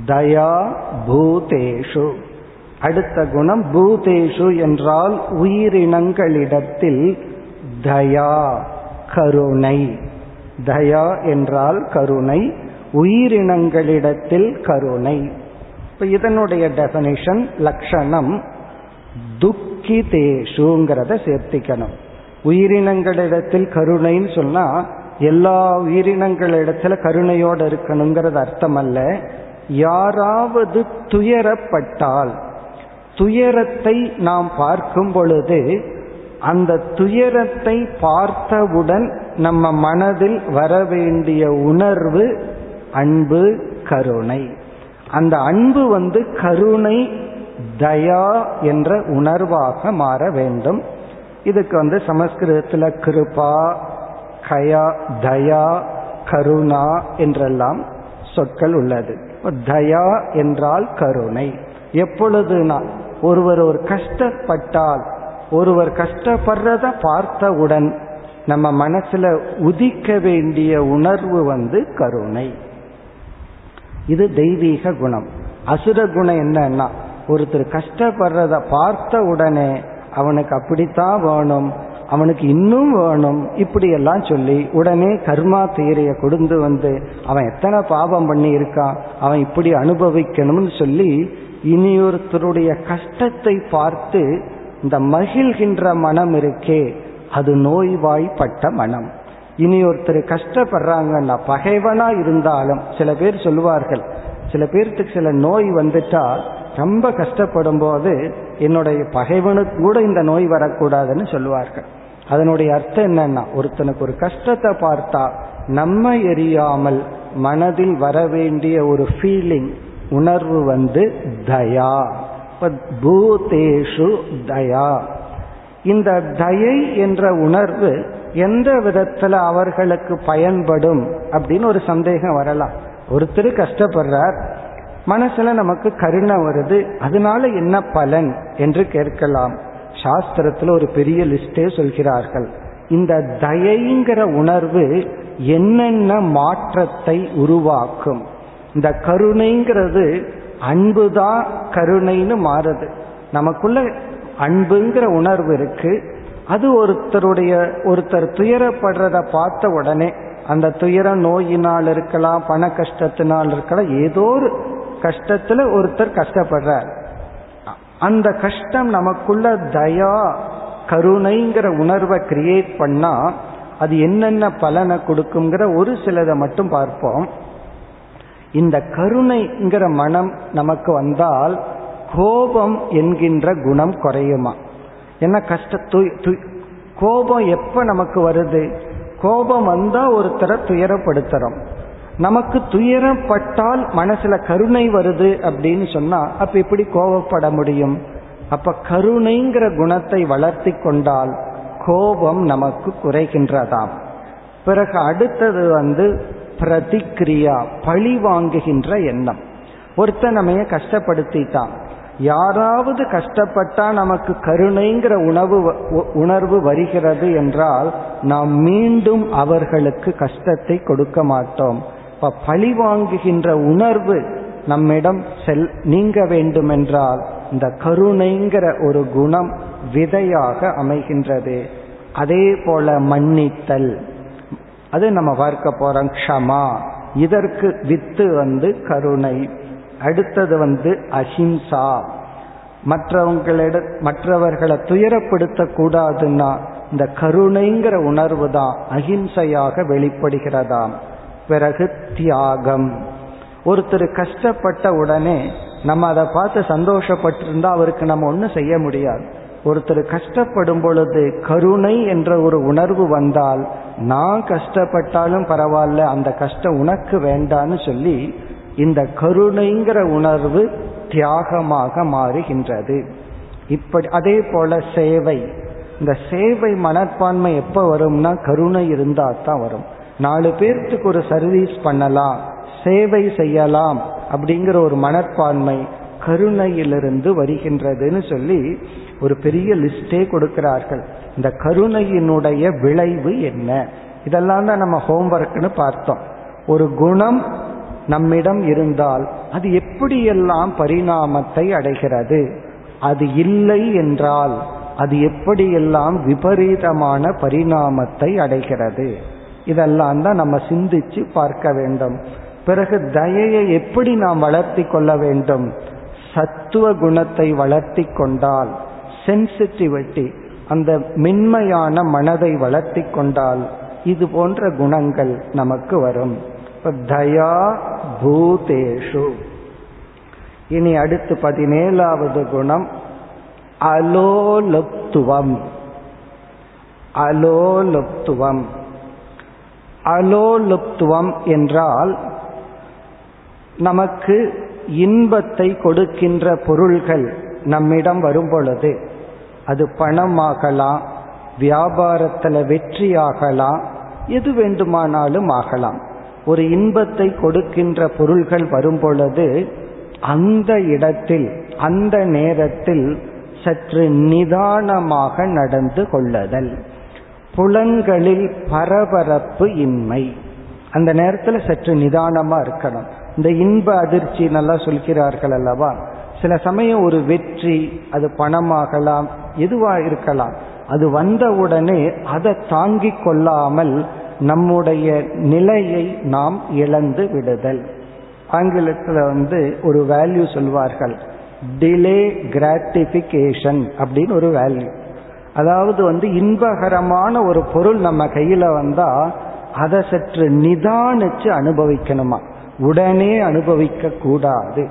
தயா பூதேஷு. அடுத்த குணம் பூதேஷு என்றால் உயிரினங்களிடத்தில் தயா. கருணை. தயா என்றால் கருணை. உயிரினங்களிடத்தில் கருணை. இப்ப இதனுடைய டெபனிஷன் லட்சணம் துக்கிதேஷுங்கிறத சேர்த்திக்கணும். உயிரினங்களிடத்தில் கருணைன்னு சொன்னா எல்லா உயிரினங்களிடத்துல கருணையோடு இருக்கணுங்கிறது அர்த்தம் அல்ல யாராவது துயரப்பட்டால் துயரத்தை நாம் பார்க்கும் பொழுது அந்த துயரத்தை பார்த்தவுடன் நம்ம மனதில் வர வேண்டிய உணர்வு அன்பு கருணை. அந்த அன்பு வந்து கருணை தயா என்ற உணர்வாக மாற வேண்டும். இதுக்கு வந்து சமஸ்கிருதத்தில் கிருபா கயா தயா கருணா என்றெல்லாம் சொற்கள் உள்ளது. தயா என்றால் கருணை. எப்பொழுதுனா ஒருவர் ஒரு கஷ்டப்பட்டால் ஒருவர் கஷ்டப்படுறத பார்த்தவுடன் நம்ம மனசுல உதிக்க வேண்டிய உணர்வு வந்து கருணை. இது தெய்வீக குணம். அசுர குணம் என்னன்னா ஒருத்தர் கஷ்டப்படுறத பார்த்த உடனே அவனுக்கு அப்படித்தான் வேணும் அவனுக்கு இன்னும் வேணும் இப்படியெல்லாம் சொல்லி உடனே கர்மா தீரைய கொடுந்து வந்து அவன் எத்தனை பாவம் பண்ணி இருக்கான் அவன் இப்படி அனுபவிக்கணும்னு சொல்லி இனியொருத்தருடைய கஷ்டத்தை பார்த்து இந்த மகிழ்கின்ற மனம் இருக்கே. அது நோய்வாய்ப்பட்ட மனம். இனி ஒருத்தர் கஷ்டப்படுறாங்கன்னா பகைவனா இருந்தாலும் சில பேர் சொல்லுவார்கள் சில பேர்த்துக்கு சில நோய் வந்துட்டா ரொம்ப கஷ்டப்படும் போது என்னுடைய பகைவனுக்கு கூட இந்த நோய் வரக்கூடாதுன்னு சொல்லுவார்கள். அதனுடைய அர்த்தம் என்னன்னா ஒருத்தனுக்கு ஒரு கஷ்டத்தை பார்த்தா நம்ம எரியாமல் மனதில் வர வேண்டிய ஒரு ஃபீலிங் உணர்வு வந்து தயா. பூதேஷு தயா. இந்த தயை என்ற உணர்வு எந்த விதத்துல அவர்களுக்கு பயன்படும் அப்படின்னு ஒரு சந்தேகம் வரலாம். ஒருத்தர் கஷ்டப்படுறார் மனசுல நமக்கு கருணை வருது அதனால என்ன பலன் என்று கேட்கலாம். சாஸ்திரத்துல ஒரு பெரிய லிஸ்டே சொல்கிறார்கள். இந்த தயைங்கிற உணர்வு என்னென்ன மாற்றத்தை உருவாக்கும்? இந்த கருணைங்கிறது அன்புதான் கருணைன்னு மாறுது. நமக்குள்ள அன்புங்கிற உணர்வு இருக்கு. அது ஒருத்தருடைய ஒருத்தர் துயரப்படுறத பார்த்த உடனே அந்த துயர நோயினால் இருக்கலாம் பண கஷ்டத்தினால் இருக்கலாம் ஏதோ ஒரு கஷ்டத்துல ஒருத்தர் கஷ்டப்படுறார். அந்த கஷ்டம் நமக்குள்ள தயா கருணைங்கிற உணர்வை கிரியேட் பண்ணா அது என்னென்ன பலனை கொடுக்குங்கிற ஒரு சிலதை மட்டும் பார்ப்போம். இந்த கருணைங்கிற மனம் நமக்கு வந்தால் கோபம் என்கின்ற குணம் குறையுமா? என்ன கஷ்ட கோபம் எப்ப நமக்கு வருது? கோபம் வந்தா ஒருத்தரை துயரப்படுத்துறோம். நமக்கு துயரப்பட்டால் மனசுல கருணை வருது அப்படின்னு சொன்னா அப்ப எப்படி கோபப்பட முடியும்? அப்ப கருணைங்கிற குணத்தை வளர்த்தி கொண்டால் கோபம் நமக்கு குறைகின்றதாம். பிறகு அடுத்தது வந்து பிரதிக்ரியா பழி வாங்குகின்ற எண்ணம். ஒருத்தன் நம்ம கஷ்டப்படுத்திட்டான். யாராவது கஷ்டப்பட்டா நமக்கு கருணைங்கிற உணவு உணர்வு வருகிறது என்றால் நாம் மீண்டும் அவர்களுக்கு கஷ்டத்தை கொடுக்க மாட்டோம். இப்ப பழி வாங்குகின்ற உணர்வு நம்மிடம் செல் நீங்க வேண்டுமென்றால் இந்த கருணைங்கிற ஒரு குணம் விதையாக அமைகின்றது. அதே போல மன்னித்தல். அது நம்ம பார்க்க போறோம் க்ஷமா. இதற்கு வித்து வந்து கருணை. அடுத்தது வந்து அஹிம்சா. மற்றவங்களிட மற்றவர்களை துயரப்படுத்த கூடாதுன்னா இந்த கருணைங்கிற உணர்வு தான் அஹிம்சையாக வெளிப்படுகிறதாம். பிறகு தியாகம். ஒருத்தர் கஷ்டப்பட்ட உடனே நம்ம அதை பார்த்து சந்தோஷப்பட்டிருந்தா அவருக்கு நம்ம ஒன்றும் செய்ய முடியாது. ஒருத்தர் கஷ்டப்படும் பொழுது கருணை என்ற ஒரு உணர்வு வந்தால் நான் கஷ்டப்பட்டாலும் பரவாயில்ல அந்த கஷ்டம் உனக்கு வேண்டான்னு சொல்லி இந்த கருணைங்கிற உணர்வு தியாகமாக மாறுகின்றது. இப்படி அதே போல சேவை. இந்த சேவை மனப்பான்மை எப்ப வரும்னா கருணை இருந்தா தான் வரும். நாலு பேர்த்துக்கு ஒரு சர்வீஸ் பண்ணலாம் சேவை செய்யலாம் அப்படிங்கிற ஒரு மனப்பான்மை கருணையிலிருந்து வருகின்றதுன்னு சொல்லி ஒரு பெரிய லிஸ்டே கொடுக்கிறார்கள். இந்த கருணையினுடைய விளைவு என்ன? இதெல்லாம் தான் நம்ம ஹோம்ஒர்க்னு பார்த்தோம். ஒரு குணம் நம்மிடம் இருந்தால் அது எப்படியெல்லாம் பரிணாமத்தை அடைகிறது? அது இல்லை என்றால் அது எப்படியெல்லாம் விபரீதமான பரிணாமத்தை அடைகிறது? இதெல்லாம் தான் நம்ம சிந்திச்சு பார்க்க வேண்டும். பிறகு தயையை எப்படி நாம் வளர்த்தி கொள்ள வேண்டும்? சத்துவ குணத்தை வளர்த்தி கொண்டால் சென்சிட்டிவிட்டி அந்த மென்மையான மனதை வளர்த்தி கொண்டால் இது போன்ற குணங்கள் நமக்கு வரும். தயா பூதேஷு. இனி அடுத்து பதினேழாவது குணம் அலோலுப்துவம். அலோலுப்துவம். அலோலுப்துவம் என்றால் நமக்கு இன்பத்தை கொடுக்கின்ற பொருள்கள் நம்மிடம் வரும் பொழுது அது பணமாகலாம் வியாபாரத்தில் வெற்றியாகலாம் எது வேண்டுமானாலும் ஆகலாம். ஒரு இன்பத்தை கொடுக்கின்ற பொருள்கள் வரும் பொழுது அந்த இடத்தில் அந்த நேரத்தில் சற்று நிதானமாக நடந்து கொள்ளுதல். புலன்களில் பரபரப்பு இன்மை. அந்த நேரத்தில் சற்று நிதானமா இருக்கணும். இந்த இன்ப அதிர்ச்சி நல்லா சொல்கிறார்கள் அல்லவா? சில சமயம் ஒரு வெற்றி அது பணமாகலாம் எதுவா இருக்கலாம். அது வந்தவுடனே அதை தாங்கிக் கொள்ளாமல் நம்முடைய நிலையை நாம் இழந்து விடுதல். ஆங்கிலத்தில் வந்து ஒரு வேல்யூ சொல்வார்கள். டிலே கிராட்டிபிகேஷன் அப்படின்னு ஒரு வேல்யூ அதாவது வந்து இன்பகரமான ஒரு பொருள் நம்ம கையில வந்தா அதை சற்று நிதானிச்சு அனுபவிக்கணுமா? உடனே அனுபவிக்க கூடாது.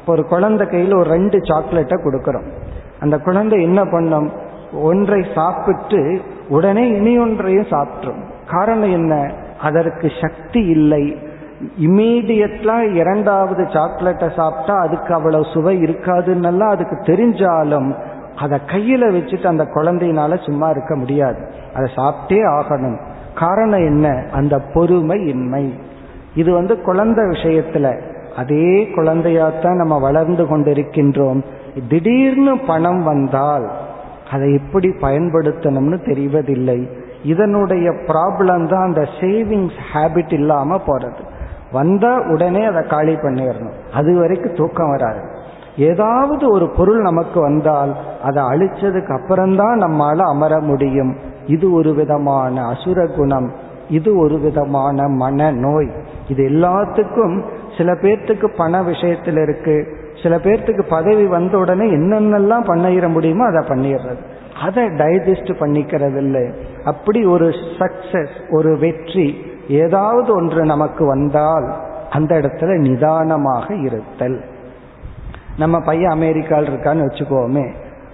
இப்போ ஒரு குழந்தை கையில் ஒரு ரெண்டு சாக்லேட்டை கொடுக்குறோம். அந்த குழந்தை என்ன பண்ணும்? ஒன்றை சாப்பிட்டு உடனே இனி ஒன்றையும் சாப்பிட்ரும். காரணம் என்ன? அதற்கு சக்தி இல்லை. இம்மீடியட்லா இரண்டாவது சாக்லேட்டை சாப்பிட்டா அதுக்கு அவ்வளவு சுவை இருக்காதுன்னெல்லாம் அதுக்கு தெரிஞ்சாலும் அதை கையில வச்சுட்டு அந்த குழந்தையினால சும்மா இருக்க முடியாது. அதை சாப்பிட்டே ஆகணும். காரணம் என்ன? அந்த பொறுமை இன்மை இது வந்து குழந்தை விஷயத்துல. அதே குழந்தையாத்தான் நம்ம வளர்ந்து கொண்டிருக்கின்றோம். திடீர்னு பணம் வந்தால் அதை எப்படி பயன்படுத்தணும்னு தெரிவதில்லை. இதனுடைய ப்ராப்ளம் தான் அந்த சேவிங்ஸ் ஹேபிட் இல்லாம போறது. வந்தா உடனே அதை காலி பண்ணிடணும். அது வரைக்கும் தூக்கம் வராது. ஏதாவது ஒரு பொருள் நமக்கு வந்தால் அதை அழிச்சதுக்கு அப்புறம்தான் நம்மால அமர முடியும். இது ஒரு விதமான அசுர குணம். இது ஒரு விதமான மன நோய் இது எல்லாத்துக்கும் சில பேர்த்துக்கு பண விஷயத்தில் இருக்கு. சில பேர்த்துக்கு பதவி வந்த உடனே என்னென்னலாம் பண்ணிட முடியுமோ அதை பண்ணிடுறது. அதை டைஜஸ்ட் பண்ணிக்கிறது இல்லை அப்படி ஒரு சக்சஸ் ஒரு வெற்றி ஏதாவது ஒன்று நமக்கு வந்தால் அந்த இடத்துல நிதானமாக இருத்தல். நம்ம பையன் அமெரிக்காவில் இருக்கான்னு வச்சுக்கோமே.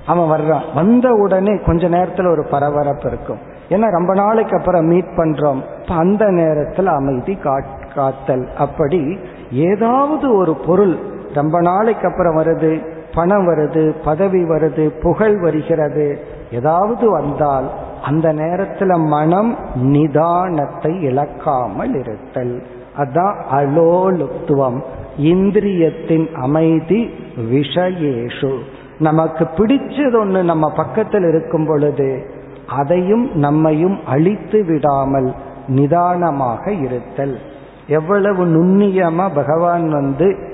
அவன் வர்றான். வந்த உடனே கொஞ்ச நேரத்தில் ஒரு பரபரப்பு இருக்கும். ஏன்னா ரொம்ப நாளைக்கு அப்புறம் மீட் பண்றோம். இப்போ அந்த நேரத்தில் அமைதி காத்தல். அப்படி ஏதாவது ஒரு பொருள் ரொம்ப நாளைக்கு அப்புறம் வருது பணம் வருது பதவி வருது புகழ் வருகிறது. ஏதாவது வந்தால் அந்த நேரத்துல மனம் நிதானத்தை இழக்காமல் இருத்தல். அதான் அலோலுத்துவம். இந்திரியத்தின் அமைதி விஷயேஷு. நமக்கு பிடிச்சது ஒன்று நம்ம பக்கத்தில் இருக்கும் பொழுது அதையும் நம்மையும் அழித்து விடாமல் நிதானமாக இருத்தல். எவ்வளவு நுண்ணியமா பகவான் வந்து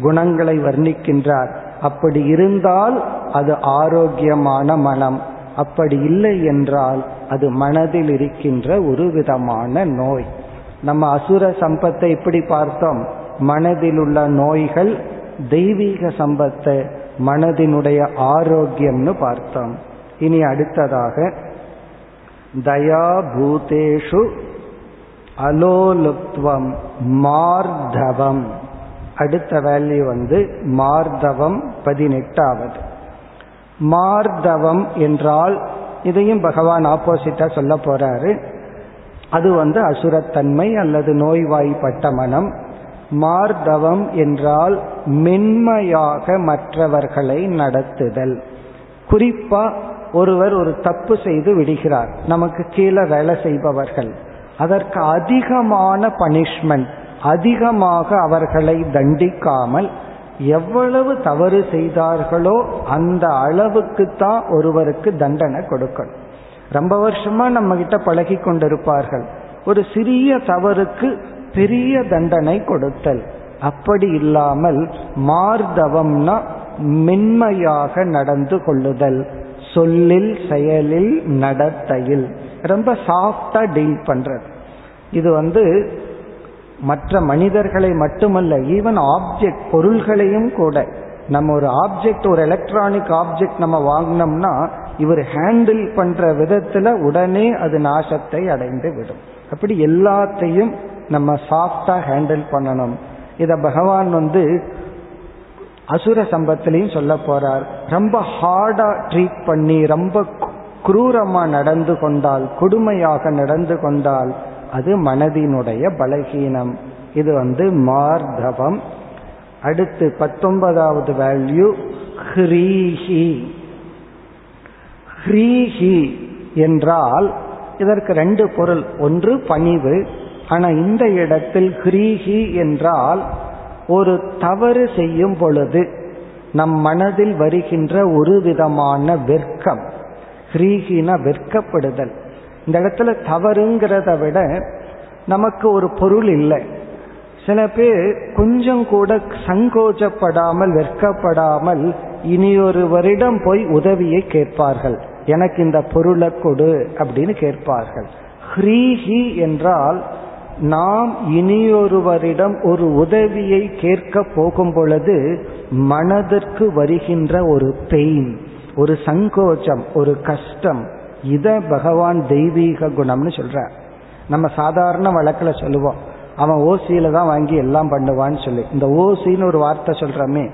குணங்களை வர்ணிக்கின்றார். அப்படி இருந்தால் அது ஆரோக்கியமான மனம். அப்படி இல்லை என்றால் அது மனதில் இருக்கின்ற ஒரு விதமான நோய். நம்ம அசுர சம்பத்தை எப்படி பார்த்தோம்? மனதில் உள்ள நோய்கள் தெய்வீக சம்பத்தை மனதினுடைய ஆரோக்கியம்னு பார்த்தோம். இனி அடுத்ததாக தயா பூதேஷு அலோலுப்துவம் மார்தவம். அடுத்த வேல்யூ வந்து மார்தவம் பதினெட்டாவது. மார்தவம் என்றால் இதையும் பகவான் ஆப்போசிட்டா சொல்ல போறாரு. அது வந்து அசுரத்தன்மை அல்லது நோய்வாய்ப்பட்ட மனம். மார்தவம் என்றால் மென்மையாக மற்றவர்களை நடத்துதல். குறிப்பா ஒருவர் ஒரு தப்பு செய்து விடுகிறார். நமக்கு கீழே வேலை செய்பவர்கள். அதற்கு அதிகமான பனிஷ்மெண்ட் அதிகமாக அவர்களை தண்டிக்காமல் எவ்வளவு தவறு செய்தார்களோ அந்த அளவுக்கு தான் ஒருவருக்கு தண்டனை கொடுக்கணும். ரொம்ப வருஷமா நம்ம கிட்ட பழகி கொண்டிருப்பார்கள். ஒரு சிறிய தவறுக்கு பெரிய தண்டனை கொடுத்தல். அப்படி இல்லாமல் மார்தவம்னா மென்மையாக நடந்து கொள்ளுதல். சொல்லில் செயலில் நடத்தையில். ரொம்ப சாஃப்டா டீல் பண்றது. இது வந்து மற்ற மனிதர்களை மட்டுமல்ல ஈவன் ஆப்ஜெக்ட் பொருள்களையும் கூட. நம்ம ஒரு ஆப்ஜெக்ட் ஒரு எலக்ட்ரானிக் ஆப்ஜெக்ட் நம்ம வாங்கினோம்னா இவர் ஹேண்டில் பண்ற விதத்துல உடனே அது நாசத்தை அடைந்து விடும். அப்படி எல்லாத்தையும் நம்ம சாஃப்டா ஹேண்டில் பண்ணணும். இத பகவான் வந்து அசுர சம்பத்திலையும் சொல்ல போறார். ரொம்ப ஹார்டா ட்ரீட் பண்ணி ரொம்ப குரூரமா நடந்து கொண்டால் கொடுமையாக நடந்து கொண்டால் அது மனதினுடைய பலகீனம். இது வந்து மார்தவம். அடுத்து பத்தொன்பதாவது வேல்யூ ஹ்ரீஹி. ஹ்ரீஹி என்றால் இதற்கு ரெண்டு பொருள். ஒன்று பணிவு. ஆனா இந்த இடத்தில் ஹ்ரீஹி என்றால் ஒரு தவறு செய்யும் பொழுது நம் மனதில் வருகின்ற ஒரு விதமான வெர்க்கம் ஹ்ரீஹின வெர்க்கப்படுதல் இந்த இடத்துல தவறுங்கிறத விட நமக்கு ஒரு பொருள் இல்லை. சில பேர் கொஞ்சம் கூட சங்கோச்சப்படாமல் வெட்கப்படாமல் இனியொருவரிடம் போய் உதவியை கேட்பார்கள். எனக்கு இந்த பொருளை கொடு அப்படின்னு கேட்பார்கள். ஹ்ரீஹி என்றால் நாம் இனியொருவரிடம் ஒரு உதவியை கேட்க போகும் பொழுது மனதிற்கு வருகின்ற ஒரு பெயின் ஒரு சங்கோச்சம் ஒரு கஷ்டம் இத பகவான் தெய்வீக குணம்னு சொல்ற. நம்ம சாதாரண வழக்கில் சொல்லுவோம். அவன் ஓசியில தான் வாங்கி எல்லாம் பண்ணுவான்னு சொல்லி. இந்த ஓசின்னு ஒரு வார்த்தை சொல்றமே.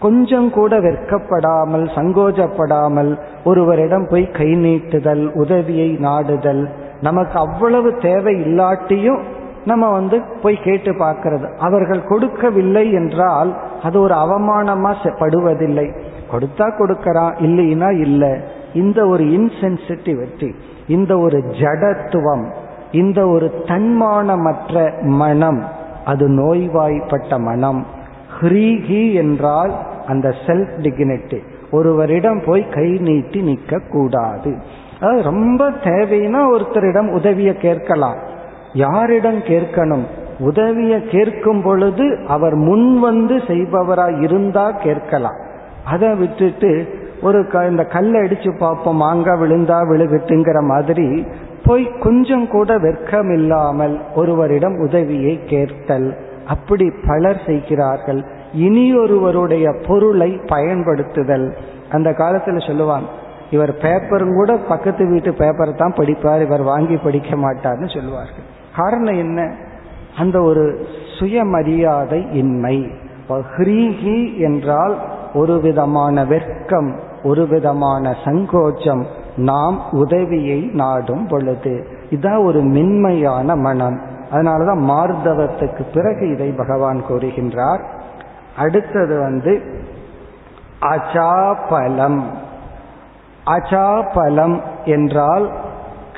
கொஞ்சம் கூட வெட்கப்படாமல் சங்கோஜப்படாமல் ஒருவரிடம் போய் கை நீட்டுதல் உதவியை நாடுதல் நமக்கு அவ்வளவு தேவை இல்லாட்டியும் நம்ம வந்து போய் கேட்டு பார்க்கறது. அவர்கள் கொடுக்கவில்லை என்றால் அது ஒரு அவமானமா படுவதில்லை. கொடுத்தா கொடுக்கறான் இல்லைன்னா இல்லை. இந்த ஒரு இன்சென்சிட்டிவிட்டி இந்த ஒரு ஜடத்துவம் இந்த ஒரு தன்மானமற்ற மனம் அது நோய்வாய்ப்பட்ட மனம். ஹ்ரீஹி என்றால் அந்த செல்ஃப் டிக்னிட்டி ஒருவரிடம் போய் கை நீட்டி நிற்க கூடாது அது ரொம்ப தேவைன்னா ஒருத்தரிடம் உதவியை கேட்கலாம். யாரிடம் கேட்கணும்? உதவியை கேட்கும் பொழுது அவர் முன் வந்து செய்பவராய் இருந்தா கேட்கலாம். அதை விட்டுட்டு ஒரு இந்த கல்லை அடிச்சு பார்ப்போம் மாங்காய் விழுந்தா விழுகுட்டுங்கிற மாதிரி போய் கொஞ்சம் கூட வெட்கம் இல்லாமல் ஒருவரிடம் உதவியை கேட்டல். அப்படி பலர் செய்கிறார்கள். இனி ஒருவருடைய பொருளை பயன்படுத்துதல். அந்த காலத்துல சொல்லுவாங்க இவர் பேப்பரும் கூட பக்கத்து வீட்டு பேப்பரை தான் படிப்பார் இவர் வாங்கி படிக்க மாட்டார்னு சொல்லுவார்கள். காரணம் என்ன? அந்த ஒரு சுயமரியாதை இன்மை. ஹ்ரீஹி என்றால் ஒரு விதமான வெட்கம். ஒரு விதமான சங்கோச்சம் நாம் உதவியை நாடும் பொழுது. இதான் ஒரு மென்மையான மனம். அதனாலதான் மார்தவத்துக்கு பிறகு இதை பகவான் கூறுகின்றார். அடுத்தது வந்து அச்சாபலம். அச்சாபலம் என்றால்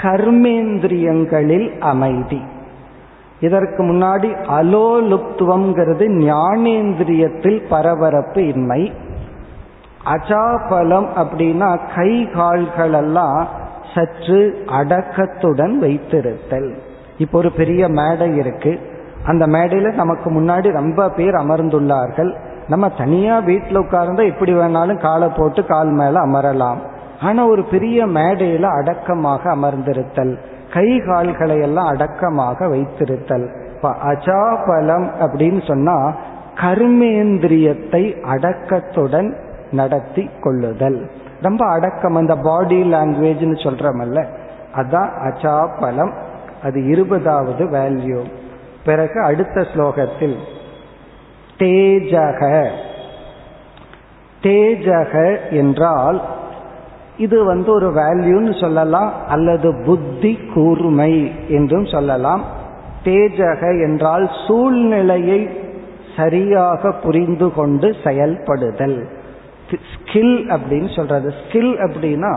கர்மேந்திரியங்களில் அமைதி. இதற்கு முன்னாடி அலோலுப்துவம்ங்கிறது ஞானேந்திரியத்தில் பரபரப்பு இன்மை. அஜாபலம் அப்படின்னா கை கால்கள் எல்லாம் சற்று அடக்கத்துடன் வைத்திருத்தல். இப்போ ஒரு பெரிய மேடை இருக்கு. அந்த மேடையில நமக்கு முன்னாடி ரொம்ப பேர் அமர்ந்துள்ளார்கள். நம்ம தனியா வீட்டில் உட்கார்ந்தா எப்படி வேணாலும் காலை போட்டு கால் மேல அமரலாம். ஆனா ஒரு பெரிய மேடையில அடக்கமாக அமர்ந்திருத்தல். கை கால்களை எல்லாம் அடக்கமாக வைத்திருத்தல். இப்ப அஜாபலம் அப்படின்னு சொன்னா கர்மேந்திரியத்தை அடக்கத்துடன் நடத்தி கொள்ளுதல் ரொம்ப அடக்கம். அந்த பாடி லாங்குவேஜ்னு சொல்றமல்ல அதான் அச்சாபலம் அது இருபதாவது வேல்யூ பிறகு அடுத்த ஸ்லோகத்தில் தேஜக. தேஜக என்றால் இது வந்து ஒரு வேல்யூன்னு சொல்லலாம் அல்லது புத்தி கூர்மை என்றும் சொல்லலாம். தேஜக என்றால் சூழ்நிலையை சரியாக புரிந்து கொண்டு செயல்படுதல். ஸ்கில் அப்படின்னு சொல்றது. ஸ்கில் அப்படின்னா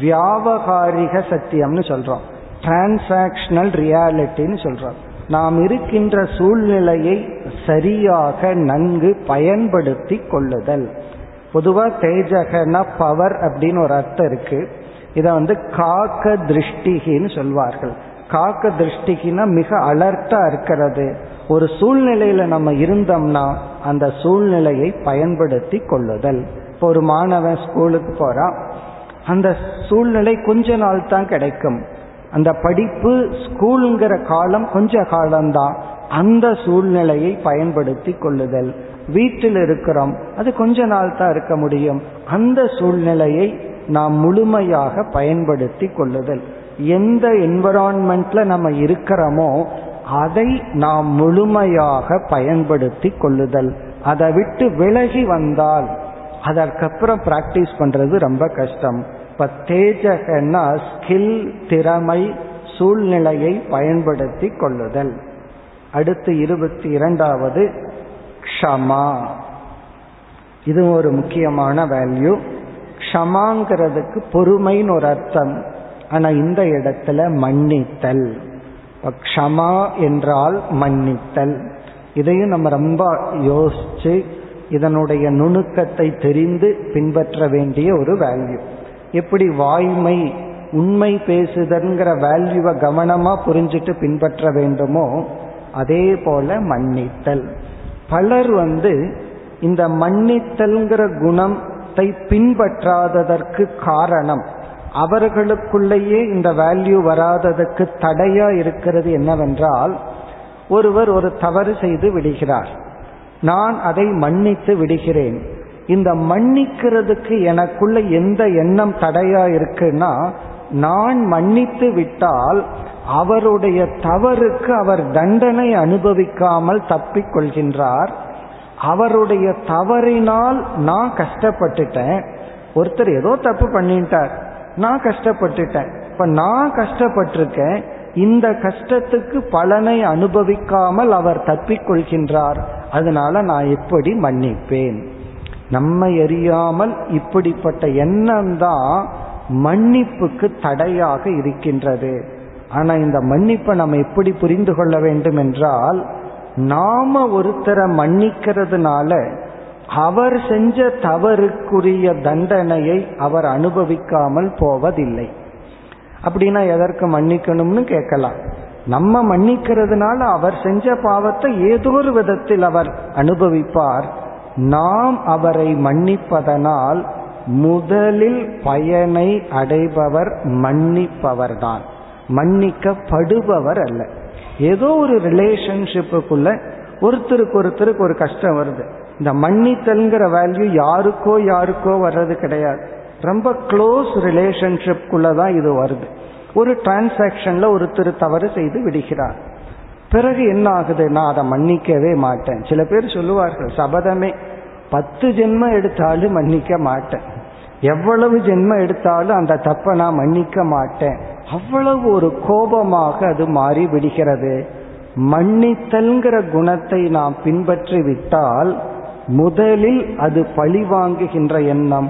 வியாபகாரிக சத்தியம்னு சொல்றோம். டிரான்சாக்ஷனல் ரியாலிட்டின்னு சொல்றோம். நாம் இருக்கின்ற சூழ்நிலையை சரியாக நன்கு பயன்படுத்தி கொள்ளுதல். பொதுவா தேஜகனா பவர் அப்படின்னு ஒரு அர்த்தம் இருக்கு. இதை வந்து காக்க திருஷ்டிகின்னு சொல்வார்கள். காக்க திருஷ்டிகினா மிக அலர்ட்டா இருக்கிறது. ஒரு சூழ்நிலையில நம்ம இருந்தோம்னா அந்த சூழ்நிலையை பயன்படுத்தி கொள்ளுதல். இப்போ ஒரு மாணவன் ஸ்கூலுக்கு போறான் அந்த சூழ்நிலை கொஞ்ச நாள் தான் கிடைக்கும். அந்த படிப்பு ஸ்கூலுங்கிற காலம் கொஞ்ச காலம்தான். அந்த சூழ்நிலையை பயன்படுத்தி கொள்ளுதல். வீட்டில் இருக்கிறோம். அது கொஞ்ச நாள் தான் இருக்க முடியும். அந்த சூழ்நிலையை நாம் முழுமையாக பயன்படுத்தி கொள்ளுதல். எந்த என்வரான்மெண்ட்ல நம்ம இருக்கிறோமோ அதை நாம் முழுமையாக பயன்படுத்தி கொள்ளுதல். அதை விட்டு விலகி வந்தால் அதற்கப்புறம் பிராக்டிஸ் பண்றது ரொம்ப கஷ்டம். இப்ப தேஜகன்னா ஸ்கில் திறமை சூழ்நிலையை பயன்படுத்தி கொள்ளுதல். அடுத்து இருபத்தி இரண்டாவது க்ஷமா. இது ஒரு முக்கியமான வேல்யூ க்ஷமாங்கிறதுக்கு பொறுமைன்னு ஒரு அர்த்தம். ஆனா இந்த இடத்துல மன்னித்தல். க்ஷமா என்றால் மன்னித்தல். இதையும் நம்ம ரொம்ப யோசிச்சு இதனுடைய நுணுக்கத்தை தெரிந்து பின்பற்ற வேண்டிய ஒரு வேல்யூ எப்படி வாய்மை உண்மை பேசுதல்ங்கிற வேல்யூவை கவனமா புரிஞ்சுட்டு பின்பற்ற வேண்டுமோ அதே போல மன்னித்தல். பலர் வந்து இந்த மன்னித்தல்ங்கிற குணத்தை பின்பற்றாததற்கு காரணம் அவர்களுக்குள்ளேயே இந்த வேல்யூ வராததுக்கு தடையா இருக்கிறது என்னவென்றால் ஒருவர் ஒரு தவறு செய்து விடுகிறார். நான் அதை மன்னித்து விடுகிறேன். இந்த மன்னிக்கிறதுக்கு எனக்குள்ள எந்த எண்ணம் தடையா இருக்குன்னா நான் மன்னித்து விட்டால் அவருடைய தவறுக்கு அவர் தண்டனை அனுபவிக்காமல் தப்பிக் கொள்கின்றார் அவருடைய தவறினால் நான் கஷ்டப்பட்டுட்டேன். ஒருத்தர் ஏதோ தப்பு பண்ணிட்டார். நான் கஷ்டப்பட்டுட்டேன். இப்ப நான் கஷ்டப்பட்டிருக்கேன். இந்த கஷ்டத்துக்கு பலனை அனுபவிக்காமல் அவர் தப்பிக்கொள்கின்றார். அதனால நான் எப்படி மன்னிப்பேன்? நம்மை அறியாமல் இப்படிப்பட்ட எண்ணம் தான் மன்னிப்புக்கு தடையாக இருக்கின்றது. ஆனா இந்த மன்னிப்பை நம்ம எப்படி புரிந்து கொள்ள வேண்டும் என்றால் நாம ஒருத்தரை மன்னிக்கிறதுனால அவர் செஞ்ச தவறுக்குரிய தண்டனையை அவர் அனுபவிக்காமல் போவதில்லை. அப்படின்னா எதற்கு மன்னிக்கணும்னு கேட்கலாம். நம்ம மன்னிக்கிறதுனால அவர் செஞ்ச பாவத்தை ஏதோ ஒரு விதத்தில் அவர் அனுபவிப்பார். நாம் அவரை மன்னிப்பதனால் முதலில் பயனை அடைபவர் மன்னிப்பவர்தான். மன்னிக்கப்படுபவர் அல்ல. ஏதோ ஒரு ரிலேஷன்ஷிப்புக்குள்ள ஒருத்தருக்கு ஒருத்தருக்கு ஒரு கஷ்டம் வருது. இந்த மன்னித்தல்ங்கிற வேல்யூ யாருக்கோ யாருக்கோ வர்றது கிடையாது. ரொம்ப க்ளோஸ் ரிலேஷன்ஷிப்குள்ள தான் இது வருது. ஒரு டிரான்சாக்ஷன்ல ஒருத்தர் தவறு செய்து விடுகிறார். பிறகு என்ன ஆகுது? நான் அதை மன்னிக்கவே மாட்டேன். சில பேர் சொல்லுவார்கள் சபதமே பத்து ஜென்மம் எடுத்தாலும் மன்னிக்க மாட்டேன். எவ்வளவு ஜென்மம் எடுத்தாலும் அந்த தப்பை நான் மன்னிக்க மாட்டேன். அவ்வளவு ஒரு கோபமாக அது மாறி விடுகிறது. மன்னித்தல்ங்கிற குணத்தை நாம் பின்பற்றி விட்டால் முதலில் அது பழிவாங்குகின்ற எண்ணம்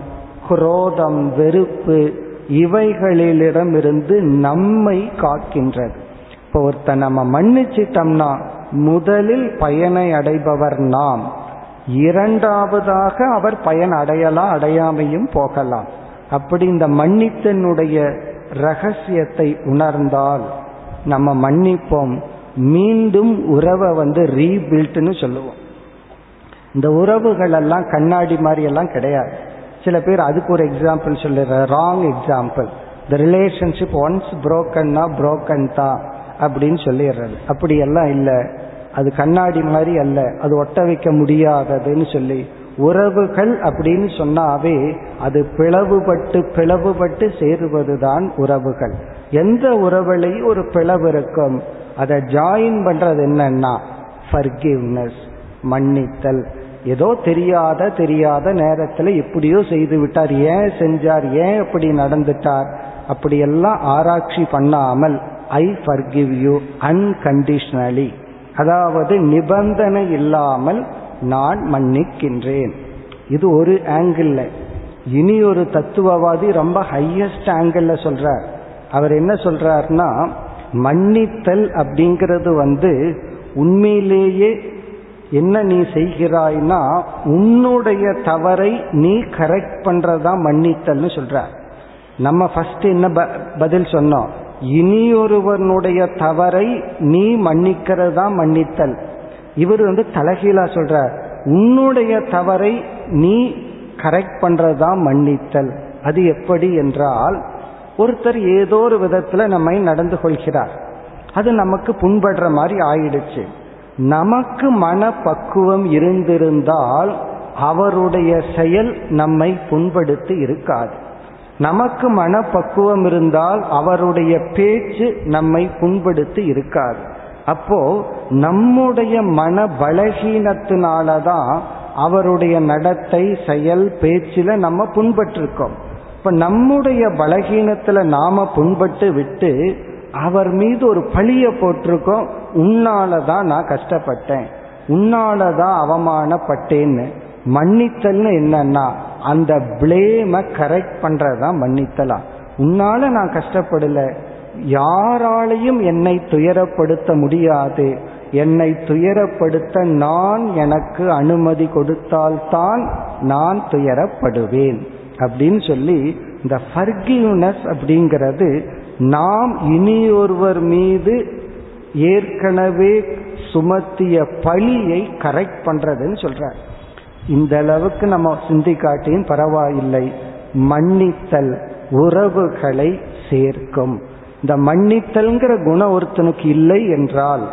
குரோதம் வெறுப்பு இவைகளிலிடமிருந்து நம்மை காக்கின்றது. இப்போ ஒருத்தன் நம்ம மன்னிச்சிட்டோம்னா முதலில் பயனை அடைபவர் நாம். இரண்டாவதாக அவர் பயன் அடையலாம் அடையாமையும் போகலாம். அப்படி இந்த மன்னித்தனுடைய ரகசியத்தை உணர்ந்தால் நம்ம மன்னிப்போம் மீண்டும் உறவை வந்து ரீபில்ட்னு சொல்லுவோம். இந்த உறவுகள் எல்லாம் கண்ணாடி மாதிரி எல்லாம் கிடையாது. சில பேர் அதுக்கு ஒரு எக்ஸாம்பிள் சொல்லுற wrong example the relationship once புரோக்கன்னா broken தான் அப்படின்னு சொல்லிடுறது. அப்படி எல்லாம் இல்லை. அது கண்ணாடி மாதிரி அல்ல. அது ஒட்ட வைக்க முடியாததுன்னு சொல்லி உறவுகள் அப்படின்னு சொன்னாவே அது பிளவுபட்டு பிளவுபட்டு சேருவதுதான் உறவுகள். எந்த உறவுலையும் ஒரு பிளவு இருக்கும். அதை ஜாயின் பண்றது என்னன்னா ஃபர்கிவ்னஸ் மன்னித்தல். ஏதோ தெரியாத தெரியாத நேரத்தில் எப்படியோ செய்து விட்டார். ஏன் செஞ்சார்? ஏன் அப்படி நடந்துட்டார்? அப்படியெல்லாம் ஆராய்ச்சி பண்ணாமல் ஐ ஃபர்கிவ் யூ அன்கண்டிஷனலி அதாவது நிபந்தனை இல்லாமல் நான் மன்னிக்கின்றேன். இது ஒரு ஆங்கிள் இனி ஒரு தத்துவவாதி ரொம்ப ஹையஸ்ட் ஆங்கிள் சொல்றார். அவர் என்ன சொல்றாருன்னா மன்னித்தல் அப்படிங்கிறது வந்து உண்மையிலேயே என்ன நீ செய்கிறாய்னா உன்னுடைய தவறை நீ கரெக்ட் பண்றதா மன்னித்தல்னு சொல்ற. நம்ம ஃபர்ஸ்ட் என்ன பதில் சொன்னோம். இனியொருவனுடைய தவறை நீ மன்னிக்கிறதா மன்னித்தல். இவர் வந்து தலகீழா சொல்ற உன்னுடைய தவறை நீ கரெக்ட் பண்றதா மன்னித்தல். அது எப்படி என்றால் ஒருத்தர் ஏதோ ஒரு விதத்துல நம்மை நடந்து கொள்கிறார். அது நமக்கு புண்படுற மாதிரி ஆயிடுச்சு. நமக்கு மனப்பக்குவம் இருந்திருந்தால் அவருடைய செயல் நம்மை புண்படுத்தி இருக்காது. நமக்கு மனப்பக்குவம் இருந்தால் அவருடைய பேச்சு நம்மை புண்படுத்தி இருக்காது. அப்போ நம்முடைய மன பலகீனத்தினாலதான் அவருடைய நடத்தை செயல் பேச்சில நம்ம புண்பட்டிருக்கோம். இப்ப நம்முடைய பலகீனத்துல நாம புண்பட்டு விட்டு அவர் மீது ஒரு பழிய போட்டிருக்கோம் உன்னாலதான் நான் கஷ்டப்பட்டேன் உன்னாலதான் அவமானப்பட்டேன்னு. மன்னித்தல்னு என்னன்னா அந்த பிளேம கரெக்ட் பண்றதா மன்னித்தலா. உன்னால நான் கஷ்டப்படல. யாராலையும் என்னை துயரப்படுத்த முடியாது. என்னை துயரப்படுத்த நான் எனக்கு அனுமதி கொடுத்தால்தான் நான் துயரப்படுவேன். அப்படின்னு சொல்லி இந்த ஃபர்கிவ்னஸ் அப்படிங்கிறது நாம் இனியொருவர் மீது ஏற்கனவே சுமத்திய பழியை கரெக்ட் பண்றதுன்னு சொல்றார். இந்த அளவுக்கு நம்ம சிந்திக்காட்டியும் பரவாயில்லை. மன்னித்தல் உறவுகளை சேர்க்கும். இந்த மன்னித்தல்ங்கிற குணம் ஒருத்தனுக்கு இல்லை என்றால்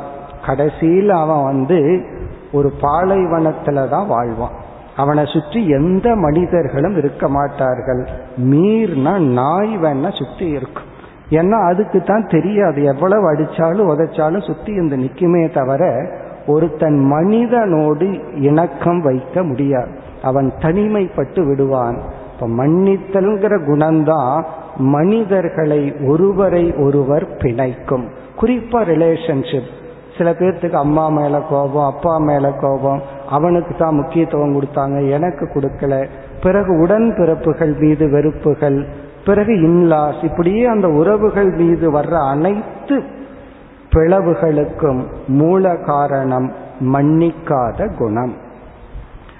கடைசியில் அவன் வந்து ஒரு பாலைவனத்துல தான் வாழ்வான். அவனை சுற்றி எந்த மனிதர்களும் இருக்க மாட்டார்கள். மீர்னா நாய் வேணா சுற்றி இருக்கும். ஏன்னா அதுக்கு தான் தெரியாது. எவ்வளவு அடிச்சாலும் உதைச்சாலும் சுத்தி இந்த நிக்குமே தவிர ஒருத்தன் மனிதனோடு இணக்கம் வைக்க முடியாது. அவன் தனிமைப்பட்டு விடுவான். இப்ப மன்னித்தல்ங்கிற குணம்தான் மனிதர்களை ஒருவரை ஒருவர் பிணைக்கும். குறிப்பா ரிலேஷன்ஷிப் சில பேர்த்துக்கு அம்மா மேல கோபம் அப்பா மேல கோபம் அவனுக்கு தான் முக்கியத்துவம் கொடுத்தாங்க எனக்கு கொடுக்கல. பிறகு உடன்பிறப்புகள் மீது வெறுப்புகள் பிறகு இன்லாஸ். இப்படியே அந்த உறவுகள் மீது வர்ற அனைத்து பிளவுகளுக்கும் மூல காரணம் மன்னிக்காத குணம்.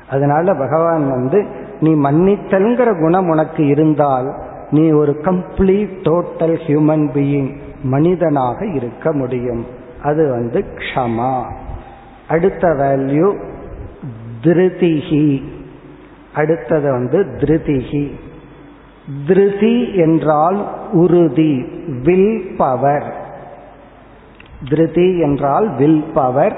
அதனால பகவான் வந்து நீ மன்னித்தல்ங்கிற குணம் உனக்கு இருந்தால் நீ ஒரு கம்ப்ளீட் டோட்டல் ஹியூமன் பீயிங் மனிதனாக இருக்க முடியும். அது வந்து க்ஷமா. அடுத்த வேல்யூ திருதிகி அடுத்தது வந்து திருதிகி திருதி என்றால் உறுதி வில் பவர். திருதி என்றால் வில் பவர்.